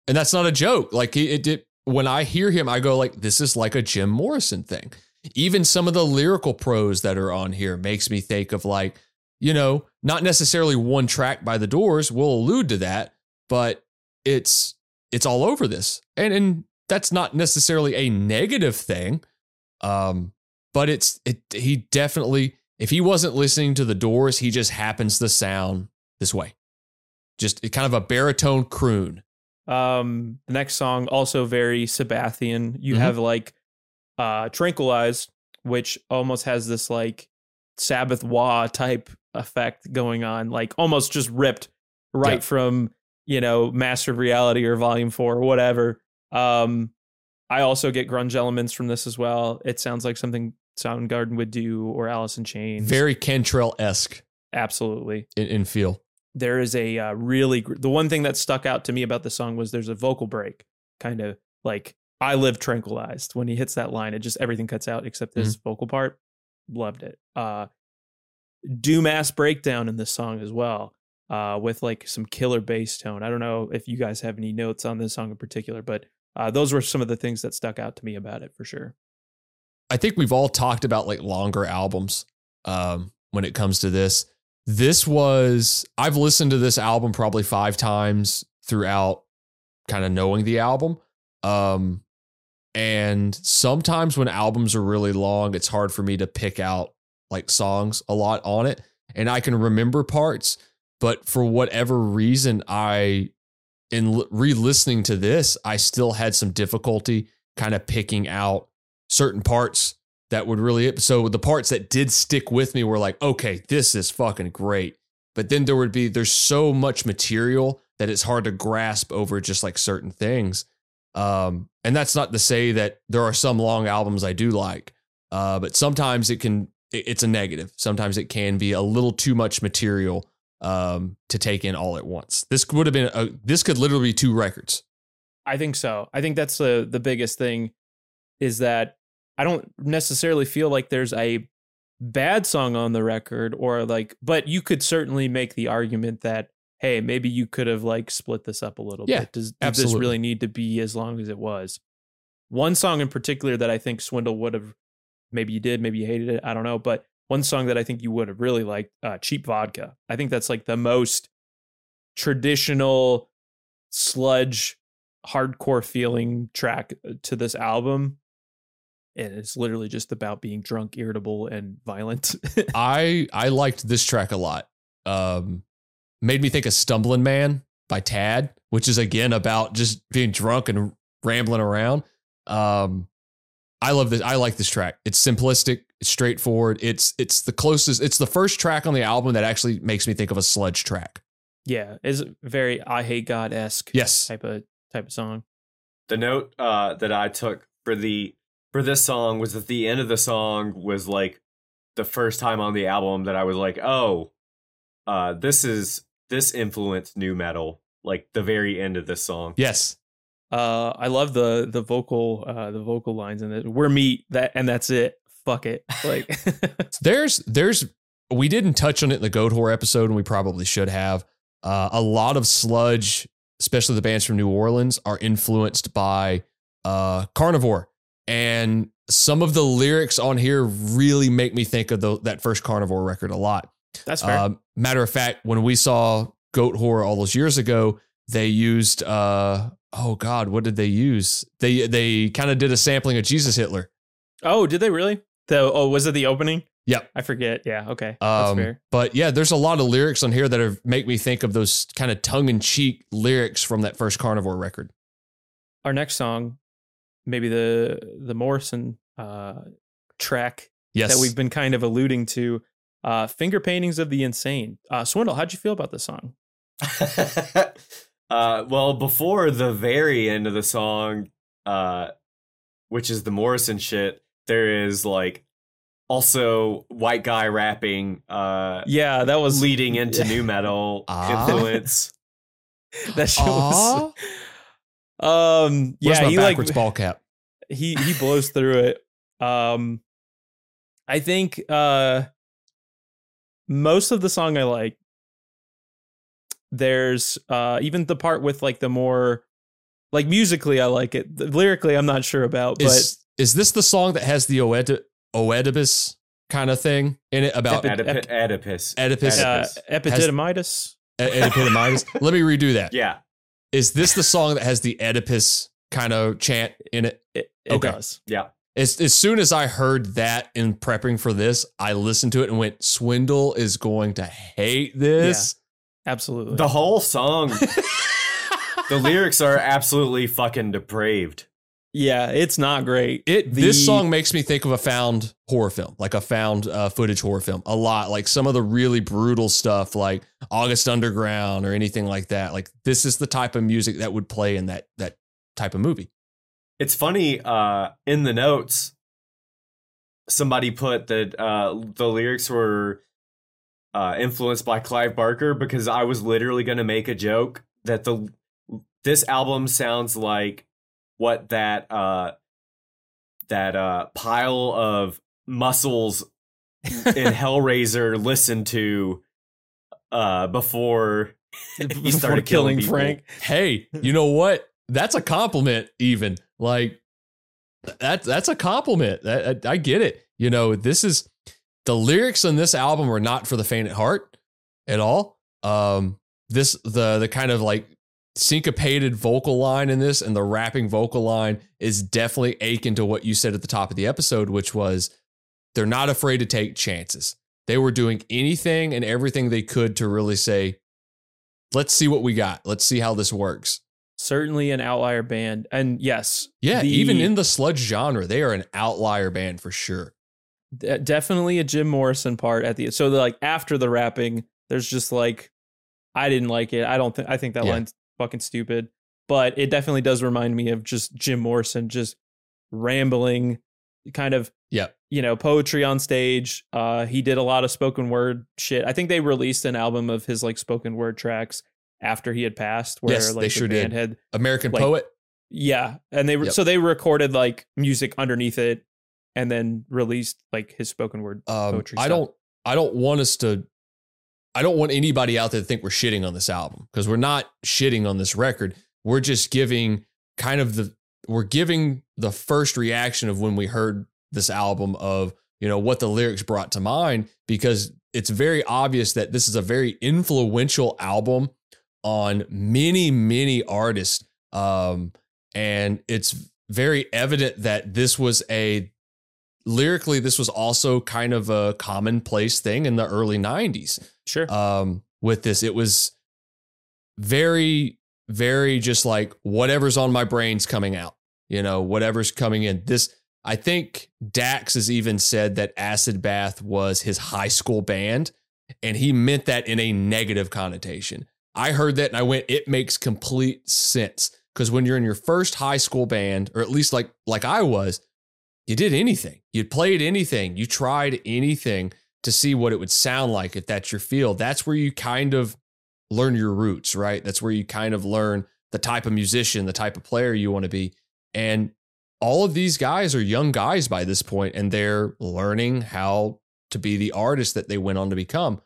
and that's not a joke. Like it, it did. When I hear him, I go like, "This is like a Jim Morrison thing." Even some of the lyrical prose that are on here makes me think of like, you know, not necessarily one track by the Doors. We'll allude to that, but it's it's all over this, and and that's not necessarily a negative thing. Um, but it's it. He definitely, if he wasn't listening to the Doors, he just happens to sound this way just kind of a baritone croon. Um, the next song also very Sabbathian. You Mhm. have like uh Tranquilized, which almost has this like Sabbath wah type effect going on, like almost just ripped right Yeah. from, you know, Master of Reality or Volume 4 or whatever. Um I also get grunge elements from this as well. It sounds like something Soundgarden would do or Alice in Chains. Very Cantrell esque absolutely. In, in feel. there is a uh, really the one thing that stuck out to me about the song was there's a vocal break kind of like i live tranquilized. When he hits that line it just everything cuts out except this vocal part. Loved it. Uh doom ass breakdown in this song as well uh with like some killer bass tone. I don't know if you guys have any notes on this song in particular but uh those were some of the things that stuck out to me about it for sure I think we've all talked about like longer albums um, when it comes to this. This was, I've listened to this album probably five times throughout kind of knowing the album. Um, and sometimes when albums are really long, it's hard for me to pick out like songs a lot on it. And I can remember parts, but for whatever reason, I, in re listening to this, I still had some difficulty kind of picking out certain parts that would really so the parts that did stick with me were like okay this is fucking great. But then there would be there's so much material that it's hard to grasp over just like certain things. Um and that's not to say that there are some long albums i do like uh but sometimes it can it- it's a negative. Sometimes it can be a little too much material um to take in all at once. This would have been a, this could literally be two records. I think so. I think that's the the biggest thing is that I don't necessarily feel like there's a bad song on the record or like but you could certainly make the argument that hey, maybe you could have like split this up a little Yeah, bit. Does, does this really need to be as long as it was? One song in particular that I think Swindle would have maybe you did, maybe you hated it, I don't know, but one song that I think you would have really liked, uh, Cheap Vodka. I think that's like the most traditional sludge hardcore feeling track uh, to this album and it's literally just about being drunk irritable and violent I I liked this track a lot. Um, made me think of "Stumbling Man" by Tad, which is again about just being drunk and rambling around. Um, I love this. I like this track. It's simplistic. It's straightforward. It's it's the closest. It's the first track on the album that actually makes me think of a sludge track. yeah it's very Eyehategod esque Yes. type of type of song The note uh, that I took for the for this song was that the end of the song was like the first time on the album that I was like, oh, uh, this is this influenced nu metal. Like the very end of this song. Yes. uh i love the the vocal uh the vocal lines in it we're meat that and that's it fuck it like There's there's we didn't touch on it in the Goatwhore episode, and we probably should have. Uh, a lot of sludge, especially the bands from New Orleans, are influenced by uh, Carnivore. And some of the lyrics on here really make me think of the, that first Carnivore record a lot. That's fair. Um, matter of fact, when we saw Goatwhore all those years ago, they used uh oh god, what did they use? They they kind of did a sampling of Jesus Hitler. oh, did they really? The oh, was it the opening? Yep. I forget. Yeah. Okay. That's Um, fair. but yeah, there's a lot of lyrics on here that are, make me think of those kind of tongue in cheek lyrics from that first Carnivore record. Our next song, maybe the the Morrison uh, track Yes, that we've been kind of alluding to, uh, "Finger Paintings of the Insane." Uh, Swindle, how'd you feel about this song? uh, well, before the very end of the song, uh, which is the Morrison shit, there is like also white guy rapping, uh, Yeah, that was leading into nu metal Ah. influence. that shit was. Um, Where's yeah, my he like backwards ball cap? he he blows through it. Um, I think uh, most of the song I like. There's uh even the part with like the more like musically I like it. Lyrically I'm not sure about, but Is is this the song that has the Oed- Oedipus kind of thing in it about Epi- Oedip- Oedipus. Oedipus? uh, Oedipus. epididymitis. Oedipus? Let me redo that. Yeah. Is this the song that has the Oedipus kind of chant in it? It, it Okay. does. Yeah. As, as soon as I heard that in prepping for this, I listened to it and went, Swindle is going to hate this. Absolutely. The whole song, the lyrics are absolutely fucking depraved. Yeah, it's not great. It The- this song makes me think of a found horror film, like a found uh, footage horror film, a lot. Like some of the really brutal stuff, like August Underground or anything like that. Like this is the type of music that would play in that that type of movie. It's funny, uh, in the notes, somebody put that uh, the lyrics were uh, influenced by Clive Barker because I was literally going to make a joke that the this album sounds like what that uh, that uh, pile of muscles in Hellraiser listened to uh, before he Before started killing, killing. Frank. Hey, you know what? That's a compliment. Even like that. That's a compliment. That, I, I get it. You know, this is the lyrics on this album are not for the faint at heart at all. Um, this the the kind of like syncopated vocal line in this and the rapping vocal line is definitely akin to what you said at the top of the episode, which was they're not afraid to take chances. They were doing anything and everything they could to really say, let's see what we got. Let's see how this works. Certainly an outlier band. And yes, Yeah, the- even in the sludge genre, they are an outlier band for sure. definitely a Jim Morrison part at the so like after the rapping, there's just like I didn't like it. I don't think I think that Yeah. line's fucking stupid. But it definitely does remind me of just Jim Morrison just rambling, kind of yeah you know poetry on stage. Uh, he did a lot of spoken word shit. I think they released an album of his like spoken word tracks after he had passed, where Yes, like they the sure band did. had American Like- Poet. yeah, and they Yep. so they recorded like music underneath it, and then released like his spoken word Um, poetry. I stuff. don't I don't want us to I don't want anybody out there to think we're shitting on this album because we're not shitting on this record. We're just giving kind of the we're giving the first reaction of when we heard this album of, you know, what the lyrics brought to mind because it's very obvious that this is a very influential album on many many artists um and it's very evident that this was a lyrically this was also kind of a commonplace thing in the early 90s Sure. um with this. It was very very just like whatever's on my brain's coming out you know whatever's coming in. This i think dax has even said that acid bath was his high school band and he meant that in a negative connotation. I heard that and i went it makes complete sense. Because when you're in your first high school band or at least like like i was you did anything. You played anything. You tried anything to see what it would sound like if that's your field. That's where you kind of learn your roots, right? That's where you kind of learn the type of musician, the type of player you want to be. And all of these guys are young guys by this point, and they're learning how to be the artist that they went on to become.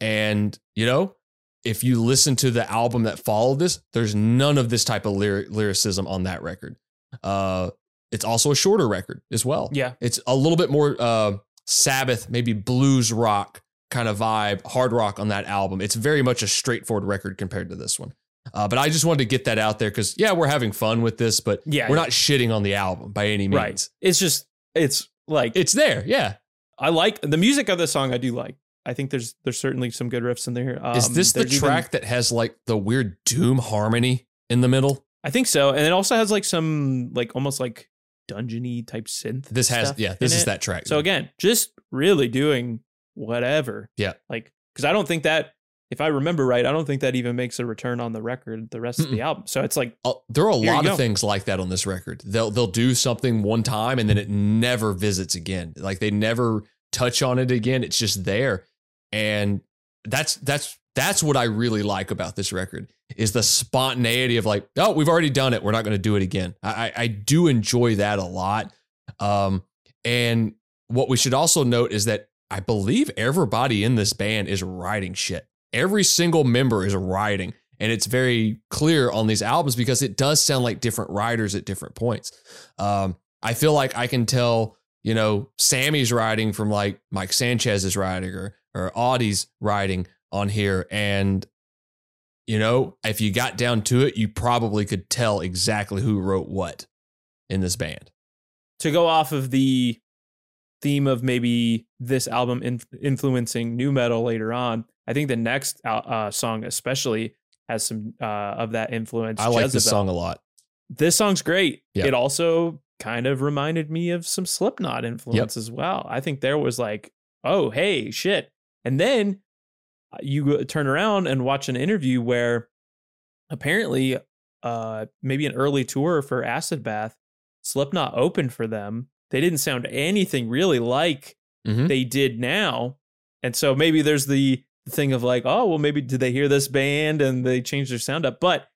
And, you know, if you listen to the album that followed this, there's none of this type of lyric, lyricism on that record. Uh, it's also a shorter record as well. Yeah. It's a little bit more uh, Sabbath, maybe blues rock kind of vibe, hard rock on that album. It's very much a straightforward record compared to this one. Uh, but I just wanted to get that out there because yeah, we're having fun with this, but Yeah, we're yeah. not shitting on the album by any means. Right. It's just it's like It's there, yeah. I like the music of the song. I do like. I think there's there's certainly some good riffs in there. Um, Is this the there's even- track that has like the weird doom harmony in the middle? I think so, and it also has like some like almost like dungeony type synth. This has yeah, this is it. that track. So again, just really doing whatever. Yeah. Like because I don't think that if I remember right, I don't think that even makes a return on the record the rest of the album. So it's like Uh, there are a lot of things like that on this record. They'll they'll do something one time and then it never visits again. Like they never touch on it again. It's just there. And that's that's that's what I really like about this record is the spontaneity of like, oh, we've already done it. We're not going to do it again. I, I do enjoy that a lot. Um, and what we should also note is that I believe everybody in this band is writing shit. Every single member is writing. And it's very clear on these albums because it does sound like different writers at different points. Um, I feel like I can tell, you know, Sammy's writing from like Mike Sanchez's writing or or Audie's writing on here. And, you know, if you got down to it, you probably could tell exactly who wrote what in this band. to go off of the theme of maybe this album in, influencing nu metal later on. I think the next uh, song especially has some uh, of that influence. I like this song a lot. This song's great. Yeah. It also kind of reminded me of some Slipknot influence as well. I think there was like, oh, hey, shit. And then you turn around and watch an interview where apparently uh maybe an early tour for Acid Bath, Slipknot opened for them. They didn't sound anything really like Mhm. they did now. And so maybe there's the thing of like, oh, well, maybe did they hear this band and they changed their sound up? But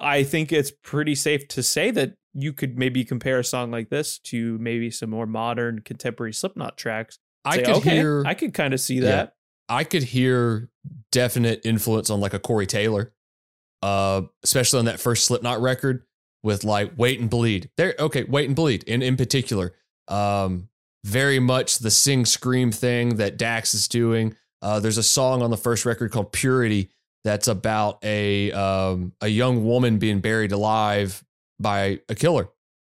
I think it's pretty safe to say that you could maybe compare a song like this to maybe some more modern contemporary Slipknot tracks. I Say, could okay, hear I could kind of see that. I could hear definite influence on like a Corey Taylor, uh, especially on that first Slipknot record with like Wait and Bleed. There, okay, Wait and Bleed in in particular. Um, very much the sing scream thing that Dax is doing. Uh, there's a song on the first record called Purity that's about a um, a young woman being buried alive by a killer.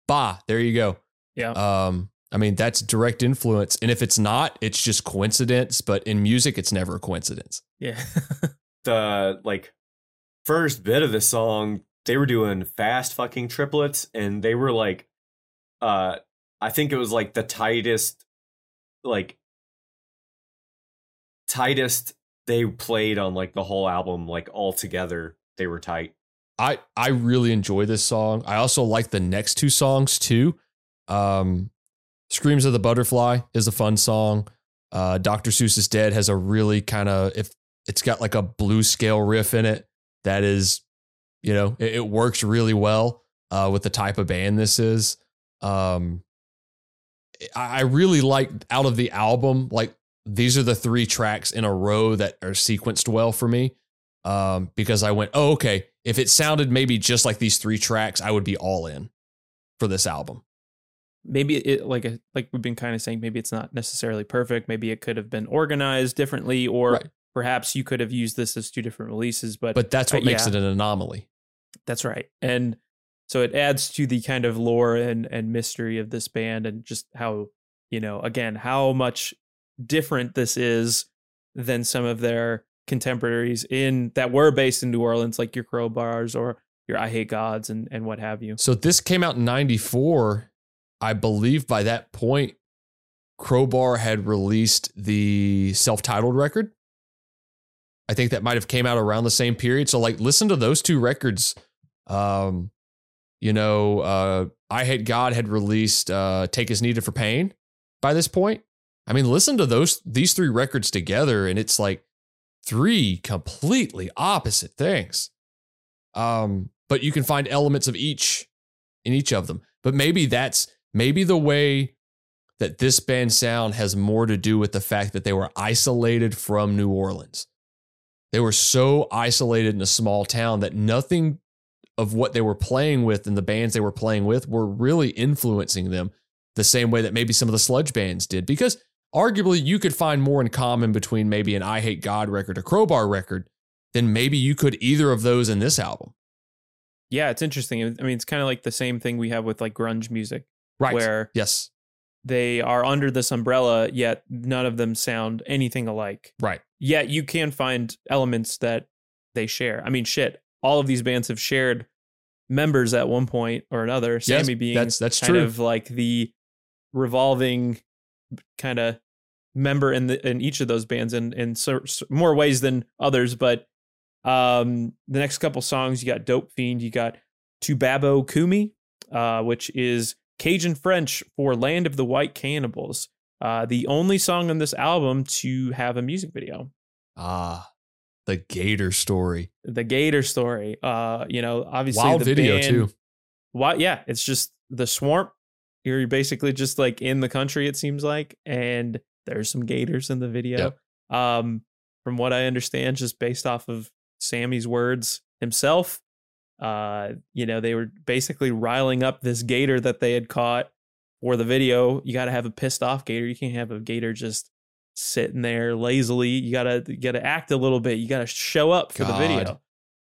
Bah, there you go. Yeah. Um, I mean, that's direct influence. And if it's not, it's just coincidence. But in music, it's never a coincidence. Yeah. the like first bit of the song they were doing fast fucking triplets and they were like uh i think it was like the tightest like tightest they played on like the whole album like all together they were tight I I really enjoy this song. I also like the next two songs too. Um, "Screams of the Butterfly" is a fun song. Uh, "Dr. Seuss is Dead" has a really kind of if it's got like a blues scale riff in it that is, you know, it, it works really well uh, with the type of band this is. Um, I, I really like out of the album, like these are the three tracks in a row that are sequenced well for me um, because I went, oh, okay. If it sounded maybe just like these three tracks, I would be all in for this album. Maybe it like a, like we've been kind of saying maybe it's not necessarily perfect maybe it could have been organized differently or Right. perhaps you could have used this as two different releases but But that's what uh, makes yeah. it an anomaly. That's right. And so it adds to the kind of lore and, and mystery of this band and just how, you know, again, how much different this is than some of their contemporaries in that were based in New Orleans, like your Crowbars or your Eyehategods and, and what have you. So this came out in 94. I believe by that point, Crowbar had released the self-titled record. I think that might have came out around the same period. So like listen to those two records. Um, you know, uh, Eyehategod had released uh, Take as Needed for Pain by this point. I mean, listen to those these three records together, and it's like three completely opposite things. Um, but you can find elements of each in each of them. But maybe that's maybe the way that this band sound has more to do with the fact that they were isolated from New Orleans. They were so isolated in a small town that nothing of what they were playing with and the bands they were playing with were really influencing them the same way that maybe some of the sludge bands did. Because arguably you could find more in common between maybe an Eyehategod record, a Crowbar record, than maybe you could either of those in this album. Yeah, it's interesting. I mean, it's kind of like the same thing we have with like grunge music, Right. where yes. they are under this umbrella, yet none of them sound anything alike. Right. Yet you can find elements that they share. I mean, shit, all of these bands have shared members at one point or another. Sammy being that's- that's kind true. of like the revolving kind of member in the in each of those bands in in so, so- more ways than others. But um, the next couple songs, you got Dope Fiend, you got Toubabo Koomi, uh, which is Cajun French for Land of the White Cannibals. Uh, the only song on this album to have a music video. Ah, the Gator story. The Gator story. Uh, you know, obviously Wild the video band- too. Why? Yeah, it's just the swamp. You're basically just like in the country. It seems like, and there's some gators in the video. Um, from what I understand, just based off of Sammy's words himself, uh, you know, they were basically riling up this gator that they had caught for the video. You got to have a pissed off gator. You can't have a gator just sitting there lazily. You gotta you gotta act a little bit. You gotta show up for the video.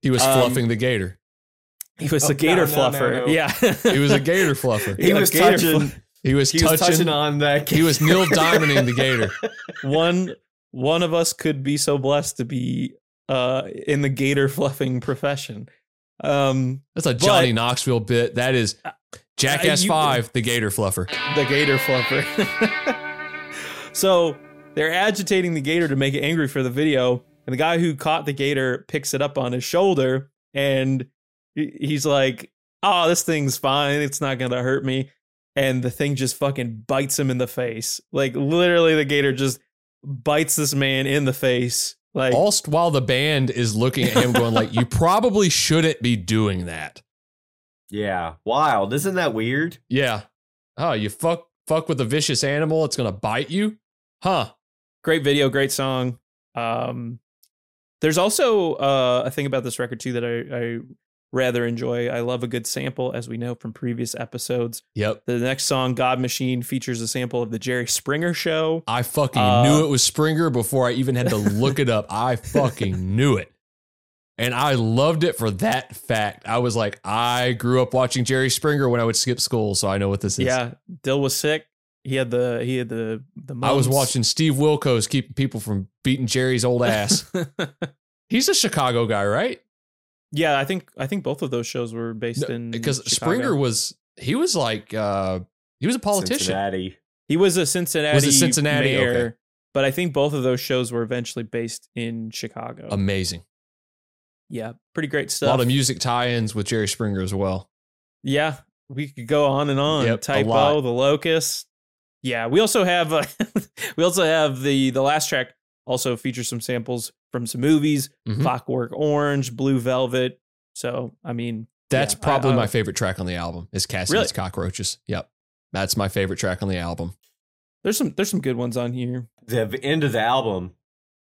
He was Um, fluffing the gator. He was Oh, a gator no, no, no, fluffer. no. Yeah, He was a gator fluffer. He Yeah, was Gator touching. fl- He was He touching. was touching on that. he was Neil Diamonding the gator. one one of us could be so blessed to be uh in the gator fluffing profession. Um That's a Johnny But- Knoxville bit. That is Jackass you- Five, the gator fluffer. the gator fluffer. so they're agitating the gator to make it angry for the video, and the guy who caught the gator picks it up on his shoulder, and he's like, "Oh, this thing's fine. It's not gonna hurt me." And the thing just fucking bites him in the face. Like literally, the gator just bites this man in the face. Like Whilst while the band is looking at him, going like, "You probably shouldn't be doing that." Yeah, wild. Isn't that weird? Yeah. Oh, you fuck fuck with a vicious animal. It's gonna bite you, huh? great video, great song. Um, there's also uh, a thing about this record too that I, I rather enjoy. I love a good sample, as we know from previous episodes. Yep. The next song, God Machine, features a sample of the Jerry Springer Show. I fucking Uh, knew it was Springer before I even had to look it up. I fucking knew it. And I loved it for that fact. I was like, I grew up watching Jerry Springer when I would skip school, so I know what this is. Yeah, Dill was sick. He had the he had the the. I was watching Steve Wilkos keeping people from beating Jerry's old ass. He's a Chicago guy, right? Yeah, I think I think both of those shows were based in Because Chicago. Springer was he was like uh he was a politician. Cincinnati. He was a Cincinnati, Was it Cincinnati? mayor, Okay. but I think both of those shows were eventually based in Chicago. Amazing. yeah, pretty great stuff. A lot of music tie-ins with Jerry Springer as well. Yeah, we could go on and on. Yep, a Typo, the Locust. Yeah, we also have uh, we also have the the last track also features some samples from some movies, Mhm. Clockwork Orange, Blue Velvet. So I mean, That's yeah, probably I- my favorite track on the album is Cassidy's Really? Cockroaches. Yep. That's my favorite track on the album. There's some there's some good ones on here. The end of the album,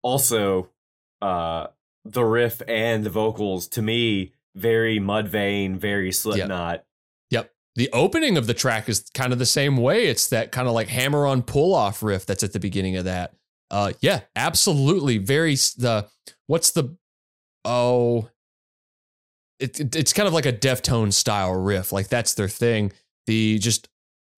also, uh, the riff and the vocals to me very Mudvayne, very Slipknot. Yep. The opening of the track is kind of the same way. It's that kind of like hammer on pull off riff that's at the beginning of that. Uh yeah, absolutely. Very the what's the oh it, it- it's kind of like a Deftone style riff. Like that's their thing. The just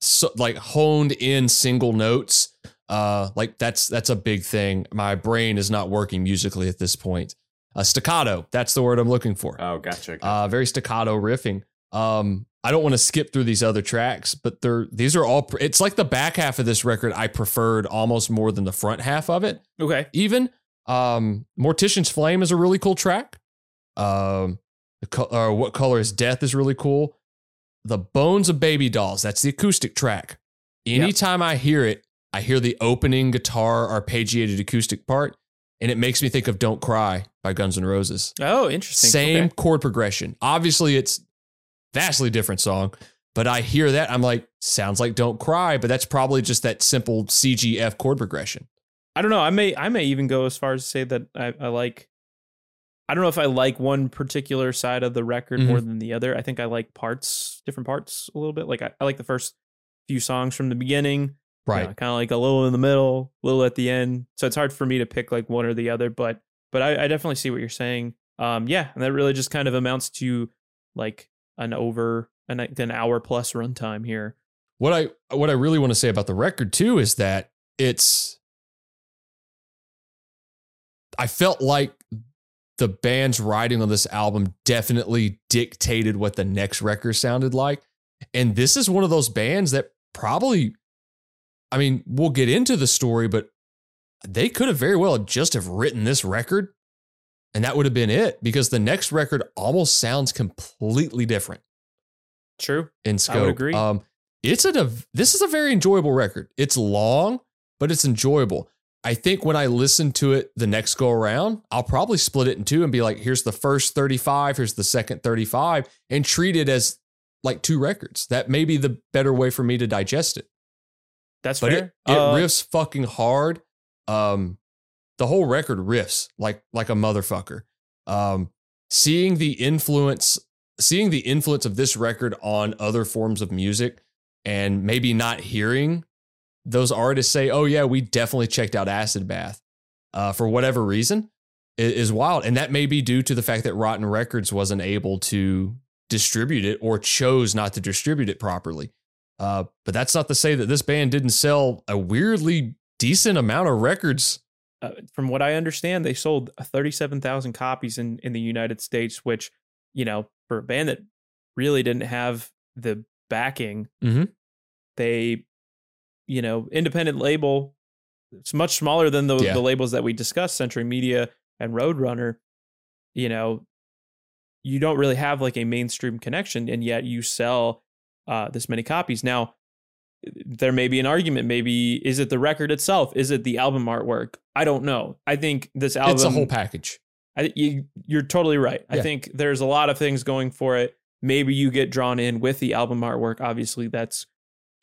so, like honed in single notes. Uh like that's that's a big thing. My brain is not working musically at this point. Uh, staccato, that's the word I'm looking for Oh, gotcha. gotcha. uh, very staccato riffing. Um, I don't want to skip through these other tracks, but they're these are all. It's like the back half of this record I preferred almost more than the front half of it. Okay, Even um, Mortician's Flame is a really cool track. Um, the co- or what color is death is really cool. The Bones of Baby Dolls that's the acoustic track. Anytime I hear it, I hear the opening guitar arpeggiated acoustic part, and it makes me think of "Don't Cry" by Guns N' Roses. oh interesting. Same Okay. chord progression. Obviously, it's vastly different song, but I hear that I'm like, sounds like "Don't Cry," but that's probably just that simple CGF chord progression. I don't know. I may I may even go as far as to say that I, I like I don't know if I like one particular side of the record Mhm. more than the other. I think I like parts, different parts a little bit. Like I, I like the first few songs from the beginning. Right. kind of like a little in the middle, a little at the end. So it's hard for me to pick like one or the other, but but I, I definitely see what you're saying. Um, yeah, and that really just kind of amounts to like an over an an hour plus runtime here. What I what I really want to say about the record too is that it's I felt like the band's writing on this album definitely dictated what the next record sounded like. And this is one of those bands that probably I mean, we'll get into the story, but they could have very well just have written this record and that would have been it because the next record almost sounds completely different True. in scope. agree. Um, it's a this is a very enjoyable record. It's long, but it's enjoyable. I think when I listen to it the next go around, I'll probably split it in two and be like, here's the first 35, here's the second 35, and treat it as like two records. That may be the better way for me to digest it. That's But fair. it, it Uh, riffs fucking hard. Um, the whole record riffs like like a motherfucker. Um, seeing the influence, seeing the influence of this record on other forms of music, and maybe not hearing those artists say, "Oh yeah, we definitely checked out Acid Bath," uh, for whatever reason, i- is wild, and that may be due to the fact that Rotten Records wasn't able to distribute it or chose not to distribute it properly. Uh, but that's not to say that this band didn't sell a weirdly decent amount of records. Uh, from what I understand, they sold 37,000 copies in, in the United States, which, you know, for a band that really didn't have the backing, Mhm. they, you know, independent label, it's much smaller than the, Yeah. the labels that we discussed, Century Media and Roadrunner, you know, you don't really have like a mainstream connection, and yet you sell uh, this many copies. Now, there may be an argument. Maybe is it the record itself? Is it the album artwork? I don't know. I think this album. it's a whole package. I, you, you're totally right. I think there's a lot of things going for it. Maybe you get drawn in with the album artwork. Obviously, that's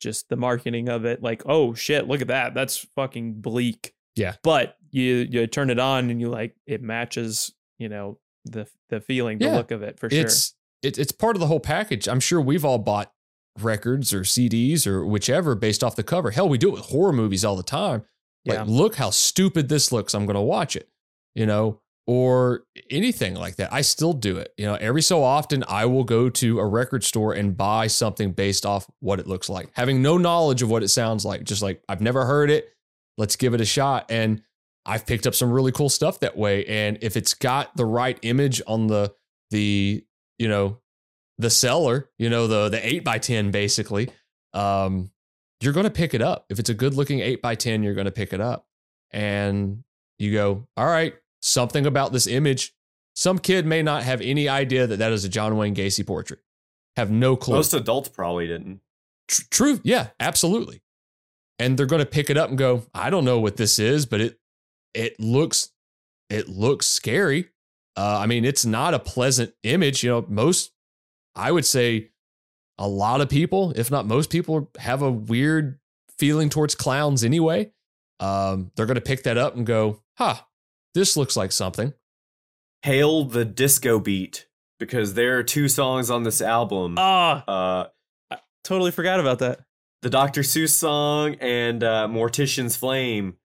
just the marketing of it. Like, oh shit, look at that. That's fucking bleak. Yeah. But you you turn it on and you like it matches. You know the the feeling, the Yeah. look of it for sure. It's it, it's part of the whole package. I'm sure we've all bought records or CDs or whichever based off the cover. Hell, we do it with horror movies all the time. Like, Yeah. look how stupid this looks. I'm going to watch it, you know, or anything like that. I still do it. You know, every so often I will go to a record store and buy something based off what it looks like, having no knowledge of what it sounds like. Just like, I've never heard it. Let's give it a shot. And I've picked up some really cool stuff that way. And if it's got the right image on the, the, you know, the seller, you know, the the eight by ten basically, um, you're gonna pick it up. If it's a good looking eight by ten, you're gonna pick it up. And you go, all right, something about this image. Some kid may not have any idea that that is a John Wayne Gacy portrait. Have no clue. Most adults probably didn't. Tr- True. Yeah, absolutely. And they're going to pick it up and go, I don't know what this is, but it it looks it looks scary. Uh, I mean, it's not a pleasant image. You know, most I would say a lot of people, if not most people, have a weird feeling towards clowns anyway. Um, they're going to pick that up and go, "Huh, this looks like something." Hail the disco beat because there are two songs on this album. ah, Uh, I totally forgot about that. the Dr. Seuss song and uh, Mortician's Flame,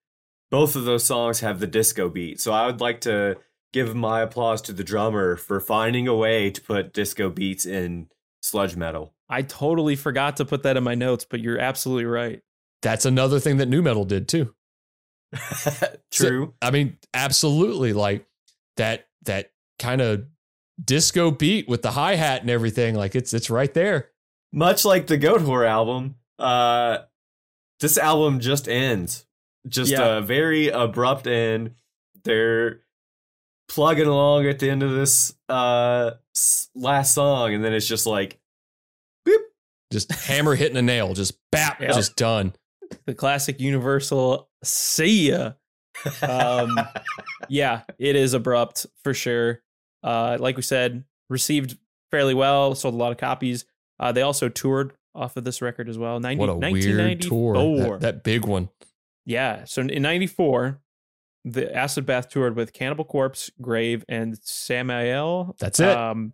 both of those songs have the disco beat. So I would like to give my applause to the drummer for finding a way to put disco beats in sludge metal. I totally forgot to put that in my notes, but you're absolutely right. That's another thing that nu metal did too. True. I mean, absolutely like that that kind of disco beat with the hi-hat and everything like it's it's right there. Much like the Goatwhore album, uh, this album just ends. Just Yeah. a very abrupt end. They're plugging along at the end of this uh, last song, and then it's just like, boop. Just hammer hitting a nail, just bap, Yep. just done. The classic Universal see ya. Um, yeah, it is abrupt for sure. Uh, like we said, received fairly well, sold a lot of copies. Uh, they also toured off of this record as well. 90, What a weird tour. 1994. That, that big one. Yeah. So in 94, the Acid Bath toured with Cannibal Corpse, Grave, and Samael. That's it. Um,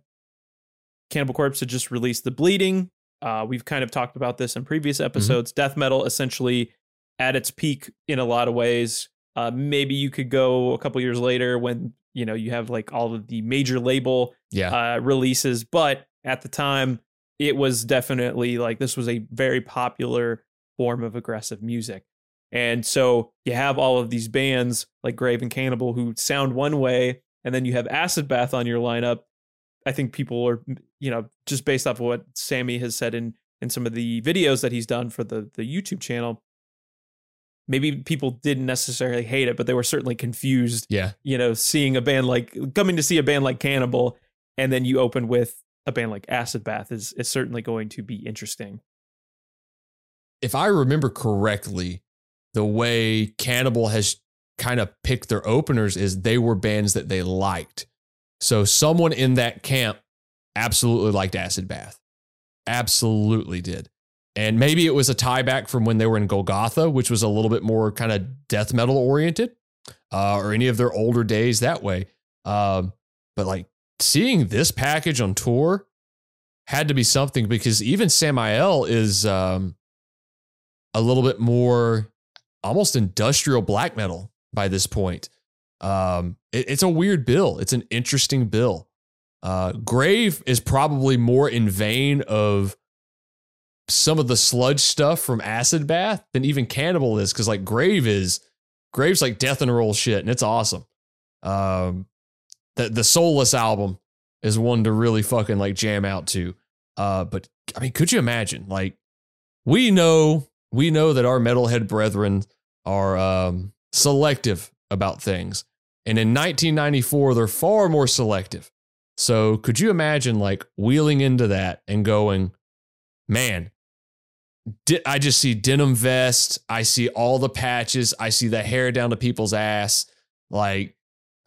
Cannibal Corpse had just released The Bleeding. Uh, we've kind of talked about this in previous Mm-hmm. episodes. Death metal essentially at its peak in a lot of ways. Uh, maybe you could go a couple years later when you know you have like all of the major label yeah. uh, releases, but at the time, it was definitely like this was a very popular form of aggressive music. And so you have all of these bands like Grave and Cannibal who sound one way, and then you have Acid Bath on your lineup. I think people are, you know, just based off of what Sammy has said in in some of the videos that he's done for the the YouTube channel. Maybe people didn't necessarily hate it, but they were certainly confused yeah. you know, seeing a band like coming to see a band like Cannibal, and then you open with a band like Acid Bath is is certainly going to be interesting. if I remember correctly, the way Cannibal has kind of picked their openers is they were bands that they liked. So someone in that camp absolutely liked Acid Bath. Absolutely did. And maybe it was a tie back from when they were in Golgotha, which was a little bit more kind of death metal oriented, uh, or any of their older days that way. Um, but like seeing this package on tour had to be something because even Samael is um, a little bit more almost industrial black metal by this point. Um, it- it's a weird bill. It's an interesting bill. Uh, Grave is probably more in vein of some of the sludge stuff from Acid Bath than even Cannibal is because like Grave is Grave's like death and roll shit and it's awesome. Um, the the Soulless album is one to really fucking like jam out to. Uh, but I mean, could you imagine like we know we know that our metalhead brethren are um, selective about things. And in 1994, they're far more selective. So could you imagine like wheeling into that and going, man, I just see denim vest. I see all the patches. I see the hair down to people's ass, like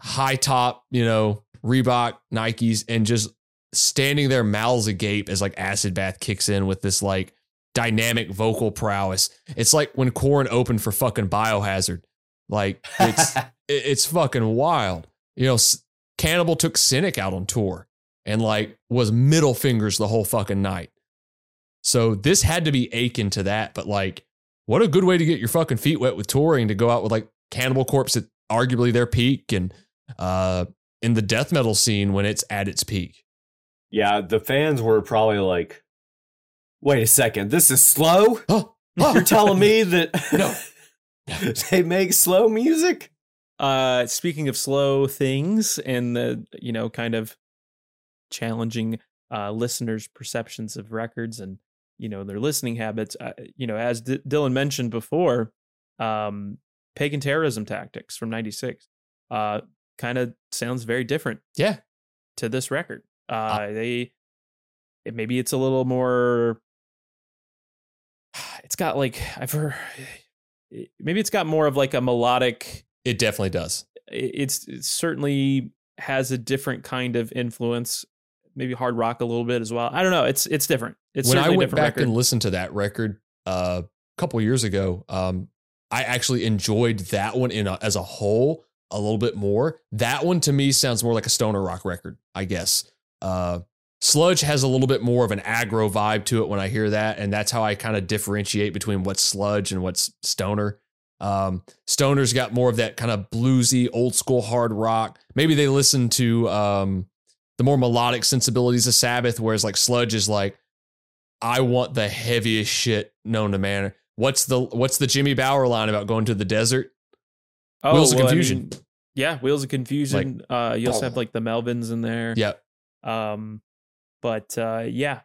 high top, you know, Reebok, Nikes, and just standing there mouths agape as like acid bath kicks in with this like dynamic vocal prowess. It's like when Korn opened for fucking Biohazard. Like it's it- it's fucking wild. You know, S- Cannibal took Cynic out on tour and like was middle fingers the whole fucking night. So this had to be akin to that, but like, what a good way to get your fucking feet wet with touring to go out with like Cannibal Corpse at arguably their peak and uh in the death metal scene when it's at its peak. Yeah, the fans were probably like, "Wait a second, this is slow." Oh, You're telling me that No. they make slow music? Uh, speaking of slow things and the you know kind of challenging uh, listeners' perceptions of records and you know their listening habits, uh, you know as D- Dylan mentioned before, um, Paegan Terrorism Tactics from '96 uh, kind of sounds very different Yeah. to this record. Uh, they it, maybe it's a little more. It's got like I've heard. Maybe it's got more of like a melodic It definitely does. it- it's it certainly has a different kind of influence maybe hard rock a little bit as well i don't know it's it's different it's when I went back record and listened to that record uh, a couple years ago, um, I actually enjoyed that one in a, as a whole a little bit more. That one to me sounds more like a stoner rock record, I guess. Uh, Sludge has a little bit more of an aggro vibe to it when I hear that, and that's how I kind of differentiate between what's sludge and what's stoner. Um, Stoner's got more of that kind of bluesy, old school hard rock. Maybe they listen to um, the more melodic sensibilities of Sabbath, whereas like Sludge is like, I want the heaviest shit known to man. What's the what's the Jimmy Bower line about going to the desert? oh, Wheels of well, I Confusion. mean, yeah wheels of confusion uh you also have like the melvins in there Yep. um but uh yeah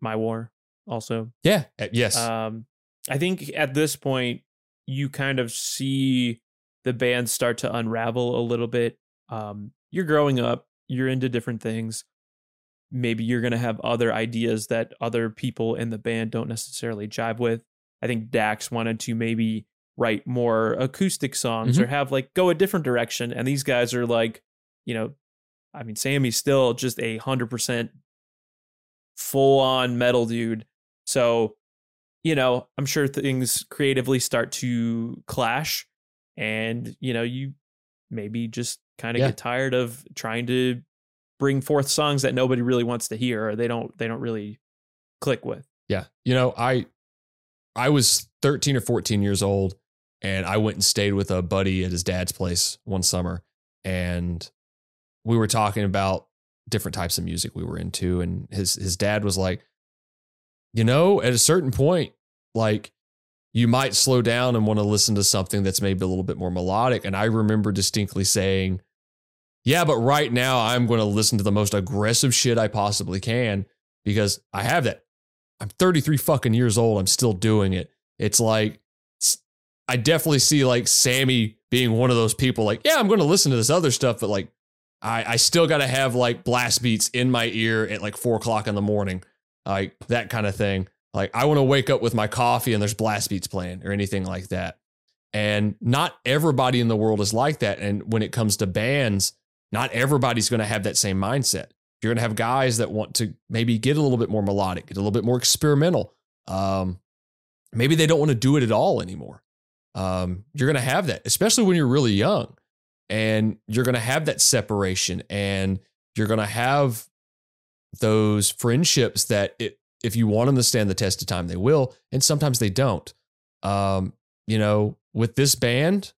my war also. Yeah, uh, yes, um i think at this point you kind of see the band start to unravel a little bit. Um you're growing up you're into different things. Maybe you're going to have other ideas that other people in the band don't necessarily jive with. I think dax wanted to maybe write more acoustic songs or have like go a different direction and these guys are like you know i mean sammy's still just a hundred percent full on metal dude so you know i'm sure things creatively start to clash and you know you maybe just kind of Yeah. get tired of trying to bring forth songs that nobody really wants to hear or they don't they don't really click with. Yeah. You know, I I was 13 or 14 years old and I went and stayed with a buddy at his dad's place one summer and we were talking about different types of music we were into and his his dad was like you know, at a certain point like you might slow down and want to listen to something that's maybe a little bit more melodic and I remember distinctly saying yeah, but right now I'm going to listen to the most aggressive shit I possibly can because I have that I'm 33 fucking years old. I'm still doing it. It's like I definitely see like Sammy being one of those people. Like, yeah, I'm going to listen to this other stuff, but like, I I still got to have like blast beats in my ear at like four o'clock in the morning, like that kind of thing. Like, I want to wake up with my coffee and there's blast beats playing or anything like that. And not everybody in the world is like that. And when it comes to bands, not everybody's going to have that same mindset. You're going to have guys that want to maybe get a little bit more melodic, get a little bit more experimental. Um, maybe they don't want to do it at all anymore. Um, you're going to have that, especially when you're really young, and you're going to have that separation, and you're going to have those friendships that it, if you want them to stand the test of time, they will, and sometimes they don't. Um, you know, with this band,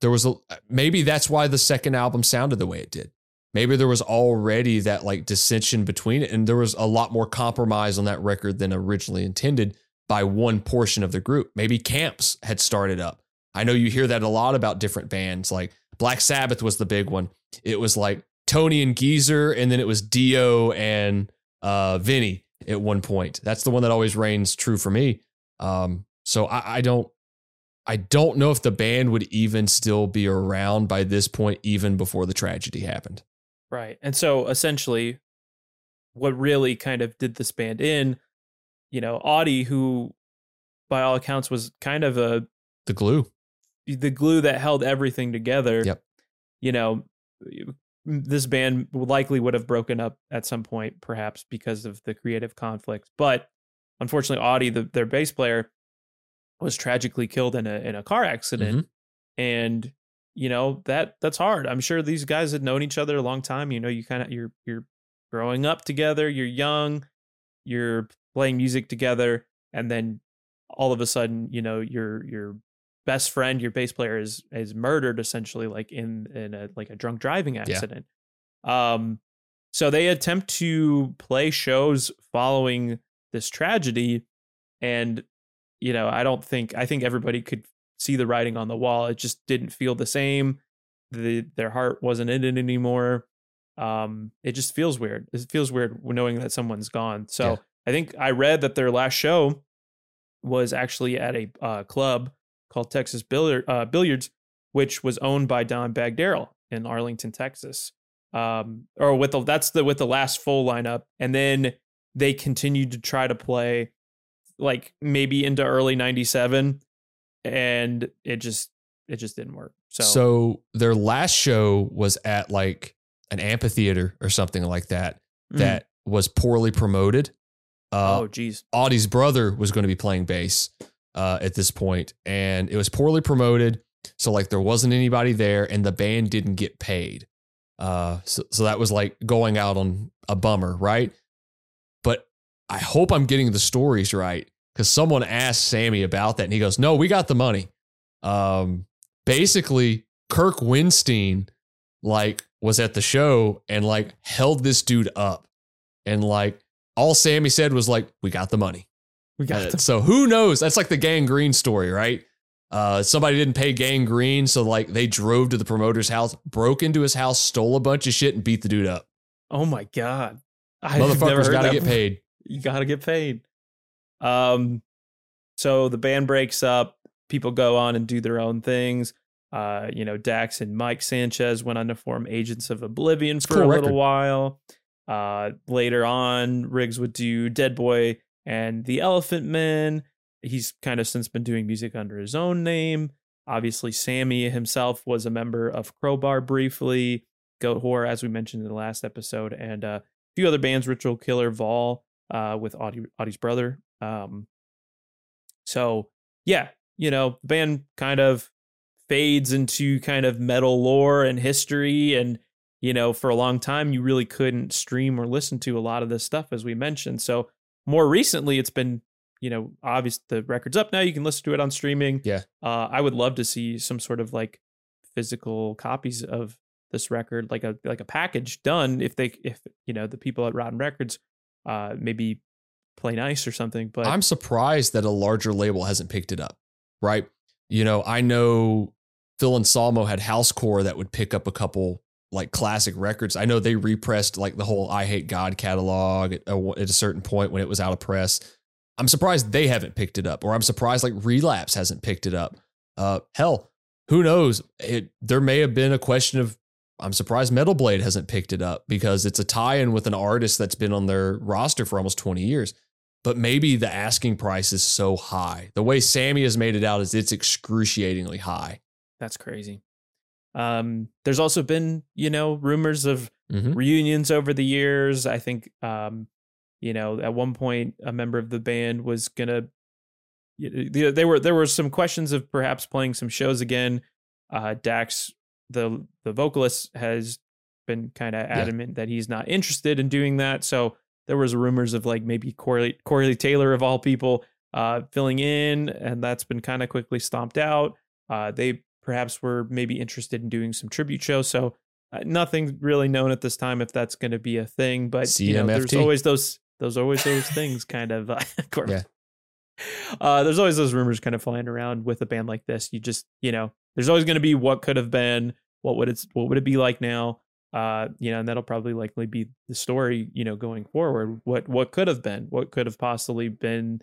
there was a maybe that's why the second album sounded the way it did. Maybe there was already that like dissension between it and there was a lot more compromise on that record than originally intended by one portion of the group. Maybe camps had started up. I know you hear that a lot about different bands like black sabbath was the big one it was like tony and geezer and then it was dio and uh vinny at one point that's the one that always reigns true for me um so i, I don't I don't know if the band would even still be around by this point, even before the tragedy happened. Right. And so essentially what really kind of did this band in, you know, Audie, who by all accounts was kind of a The glue. The glue that held everything together. Yep. You know, this band likely would have broken up at some point, perhaps because of the creative conflicts. But unfortunately, Audie, the, their bass player, was tragically killed in a in a car accident, mm-hmm. and you know that that's hard. I'm sure these guys had known each other a long time. You know, you kind of you're you're growing up together. You're young. You're playing music together, and then all of a sudden, you know, your your best friend, your bass player, is is murdered essentially, like in in a like a drunk driving accident. Um, so they attempt to play shows following this tragedy, and you know, I don't think I think everybody could see the writing on the wall. It just didn't feel the same. The their heart wasn't in it anymore. Um, it just feels weird. It feels weird knowing that someone's gone. So Yeah. I think I read that their last show was actually at a uh, club called Texas Billiard, uh, Billiards, which was owned by Don Bagdarrell in Arlington, Texas. Um, or with the that's the with the last full lineup, and then they continued to try to play like maybe into early 97 and it just it just didn't work so, So, their last show was at like an amphitheater or something like that Mm. that was poorly promoted. Uh, oh geez Audie's brother was going to be playing bass uh, at this point, and it was poorly promoted. So like there wasn't anybody there, and the band didn't get paid. Uh, so so that was like going out on a bummer, right? But I hope I'm getting the stories right because someone asked Sammy about that, and he goes, "No, we got the money." Um, basically, Kirk Windstein like was at the show and like held this dude up, and like all Sammy said was like, "We got the money." We got the, so who knows? That's like the Gang Green story, right? Uh, somebody didn't pay Gang Green, so like they drove to the promoter's house, broke into his house, stole a bunch of shit, and beat the dude up. oh my god I've Motherfuckers got to get paid. you gotta get paid um so the band breaks up people go on and do their own things uh you know dax and mike sanchez went on to form agents of oblivion It's for cool a little while uh later on riggs would do dead boy and the elephant men he's kind of since been doing music under his own name obviously sammy himself was a member of crowbar briefly Goatwhore as we mentioned in the last episode and uh a few other bands ritual killer vol uh, with Audie, Audie's brother. Um, so yeah, you know, the band kind of fades into kind of metal lore and history and you know for a long time you really couldn't stream or listen to a lot of this stuff as we mentioned so more recently it's been you know obvious the record's up now you can listen to it on streaming Yeah. uh, i would love to see some sort of like physical copies of this record like a like a package done if they if you know the people at rotten records uh maybe play nice or something but I'm surprised that a larger label hasn't picked it up, right? You know, I know Phil Anselmo had Housecore that would pick up a couple like classic records. I know they repressed like the whole Eyehategod catalog at a, at a certain point when it was out of press. I'm surprised they haven't picked it up, or I'm surprised like Relapse hasn't picked it up. Uh, hell, who knows? It there may have been a question of. I'm surprised Metal Blade hasn't picked it up because it's a tie-in with an artist that's been on their roster for almost 20 years but maybe the asking price is so high. The way Sammy has made it out is it's excruciatingly high. That's crazy. Um, there's also been, you know, rumors of Mhm. reunions over the years. I think, um, you know, at one point, a member of the band was gonna. y- y- There were there were some questions of perhaps playing some shows again. Uh, Dax, the the vocalist, has been kind of adamant that he's not interested in doing that. So there was rumors of like maybe Corey Corey Taylor of all people uh, filling in, and that's been kind of quickly stomped out. Uh, they perhaps were maybe interested in doing some tribute shows. So uh, nothing really known at this time if that's going to be a thing. But you know, there's always those those always those things kind of. Uh, Cor- Yeah. Uh, there's always those rumors kind of flying around with a band like this. You just you know, there's always going to be what could have been, what would it what would it be like now. Uh, you know, and that'll probably likely be the story, you know, going forward. What what could have been, what could have possibly been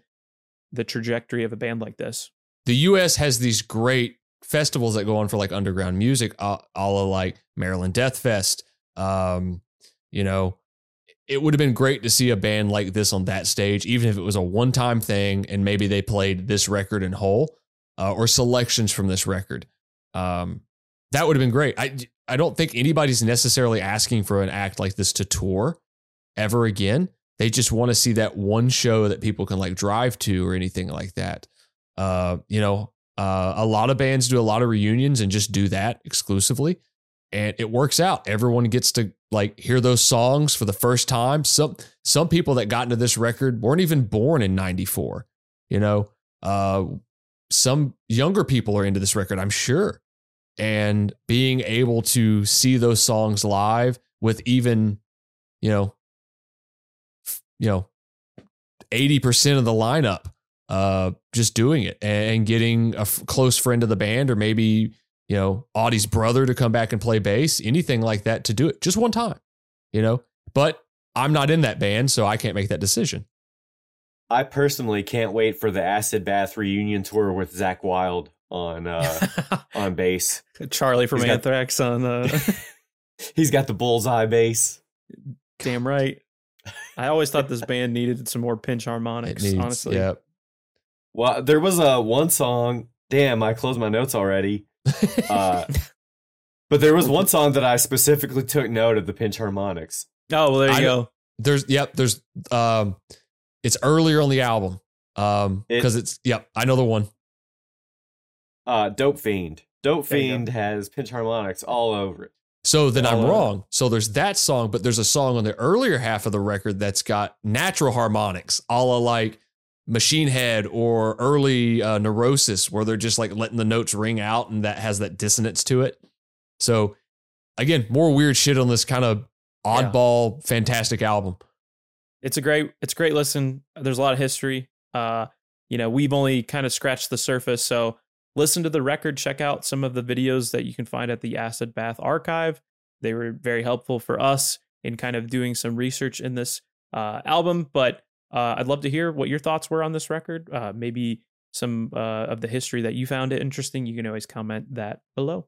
the trajectory of a band like this. The US has these great festivals that go on for like underground music, uh, a la like Maryland Death Fest. Um, you know, it would have been great to see a band like this on that stage, even if it was a one time thing and maybe they played this record in whole uh, or selections from this record. Um, that would have been great. I, I don't think anybody's necessarily asking for an act like this to tour ever again. They just want to see that one show that people can like drive to or anything like that. Uh, you know, uh, a lot of bands do a lot of reunions and just do that exclusively, and it works out. Everyone gets to like hear those songs for the first time. Some some people that got into this record weren't even born in '94. You know, uh, some younger people are into this record, I'm sure, and being able to see those songs live with even, you know, you know, eighty percent of the lineup uh, just doing it and getting a f- close friend of the band or maybe, you know, Audie's brother to come back and play bass, anything like that to do it just one time, you know. But I'm not in that band, so I can't make that decision. I personally can't wait for the Acid Bath reunion tour with Zakk Wylde on uh, on bass. Charlie from He's got- Anthrax on uh, He's got the bullseye bass. damn right. I always thought this band needed some more pinch harmonics. Needs- honestly, yeah. Well, there was a one song. Damn, I closed my notes already. Uh, but there was one song that I specifically took note of the pinch harmonics. Oh, well, there you I- go. There's yep, there's um it's earlier on the album. Um It- because it's yep, I know the one. Uh, Dope Fiend. Dope There you go. Fiend has pinch harmonics all over it. So then I'm Oh, uh, wrong. So there's that song, but there's a song on the earlier half of the record that's got natural harmonics, a la like Machine Head or early uh, Neurosis, where they're just like letting the notes ring out and that has that dissonance to it. So again, more weird shit on this kind of oddball, fantastic album. It's a great, it's a great listen. There's a lot of history. Uh, you know, we've only kind of scratched the surface. So listen to the record. Check out some of the videos that you can find at the Acid Bath Archive. They were very helpful for us in kind of doing some research in this uh, album. But uh, I'd love to hear what your thoughts were on this record. Uh, maybe some uh, of the history that you found it interesting. You can always comment that below.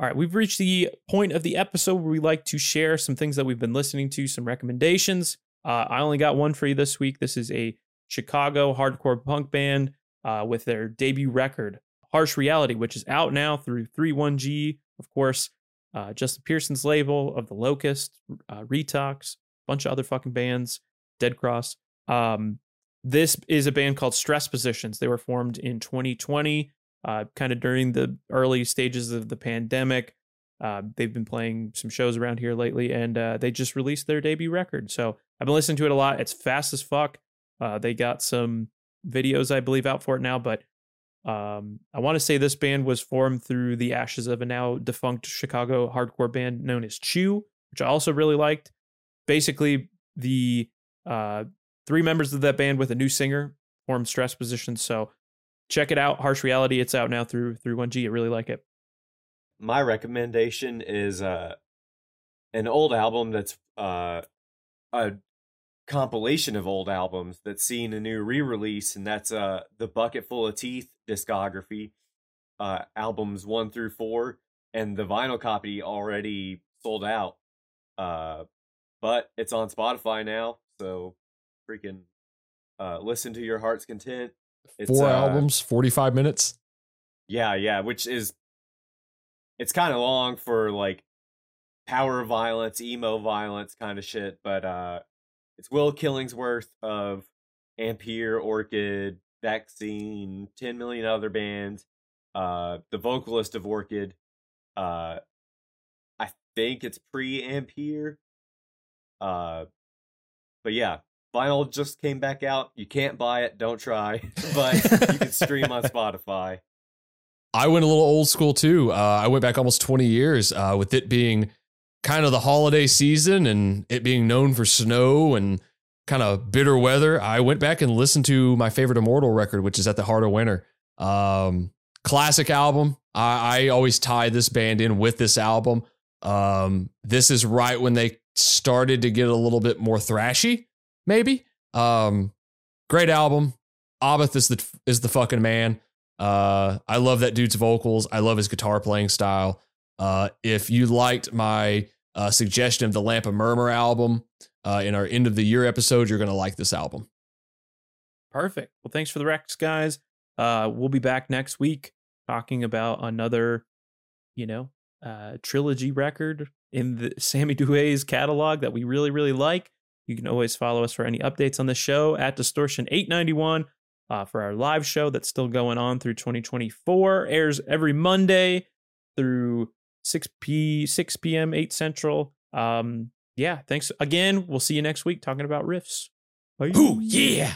All right, we've reached the point of the episode where we like to share some things that we've been listening to, some recommendations. Uh, I only got one for you this week. This is a Chicago hardcore punk band uh, with their debut record, Harsh Reality, which is out now through 31G, of course. Uh, Justin Pearson's label of The Locust, Retox, bunch of other fucking bands, Dead Cross. Um, this is a band called Stress Positions. They were formed in 2020. uh, kind of during the early stages of the pandemic. Uh, they've been playing some shows around here lately, and uh, they just released their debut record. So I've been listening to it a lot. It's fast as fuck. Uh, they got some videos, I believe, out for it now, but um, I want to say this band was formed through the ashes of a now defunct Chicago hardcore band known as Chew, which I also really liked. Basically, the uh, three members of that band with a new singer formed Stress Position. So check it out, Harsh Reality. It's out now through through 1G. I really like it. My recommendation is uh, an old album that's uh, a compilation of old albums that's seen a new re-release, and that's uh, the Bucket Full of Teeth discography, uh, albums one through four, and the vinyl copy already sold out. Uh, but it's on Spotify now, so freaking uh, listen to your heart's content. It's, Four uh, albums, 45 minutes. Yeah, yeah, which is it's kind of long for like power violence, emo violence kind of shit, but uh it's Will Killingsworth of Ampere, Orchid, Vaccine, 10 million other bands, uh the vocalist of Orchid. Uh I think it's pre-Ampere. Uh but yeah, vinyl just came back out. You can't buy it, don't try, but you can stream on Spotify. I went a little old school too. Uh, I went back almost 20 years uh, with it being kind of the holiday season and it being known for snow and kind of bitter weather. I went back and listened to my favorite Immortal record, which is At the Heart of Winter. Um, classic album. I, I always tie this band in with this album. Um, this is right when they started to get a little bit more thrashy, maybe. Um, great album. Abbath is the is the fucking man. Uh, I love that dude's vocals. I love his guitar playing style. Uh, if you liked my uh, suggestion of the Lamp of Murmuur album uh, in our end of the year episode, you're gonna like this album. Perfect. Well, thanks for the Rex, guys. Uh, we'll be back next week talking about another, you know, uh, trilogy record in the Sammy Duet's catalog that we really, really like. You can always follow us for any updates on the show at Distortion 891 uh, for our live show that's still going on through 2024. Airs every Monday through 6 p 6 p.m. 8 Central. Um, yeah, thanks again. We'll see you next week talking about riffs. Bye. Ooh, yeah.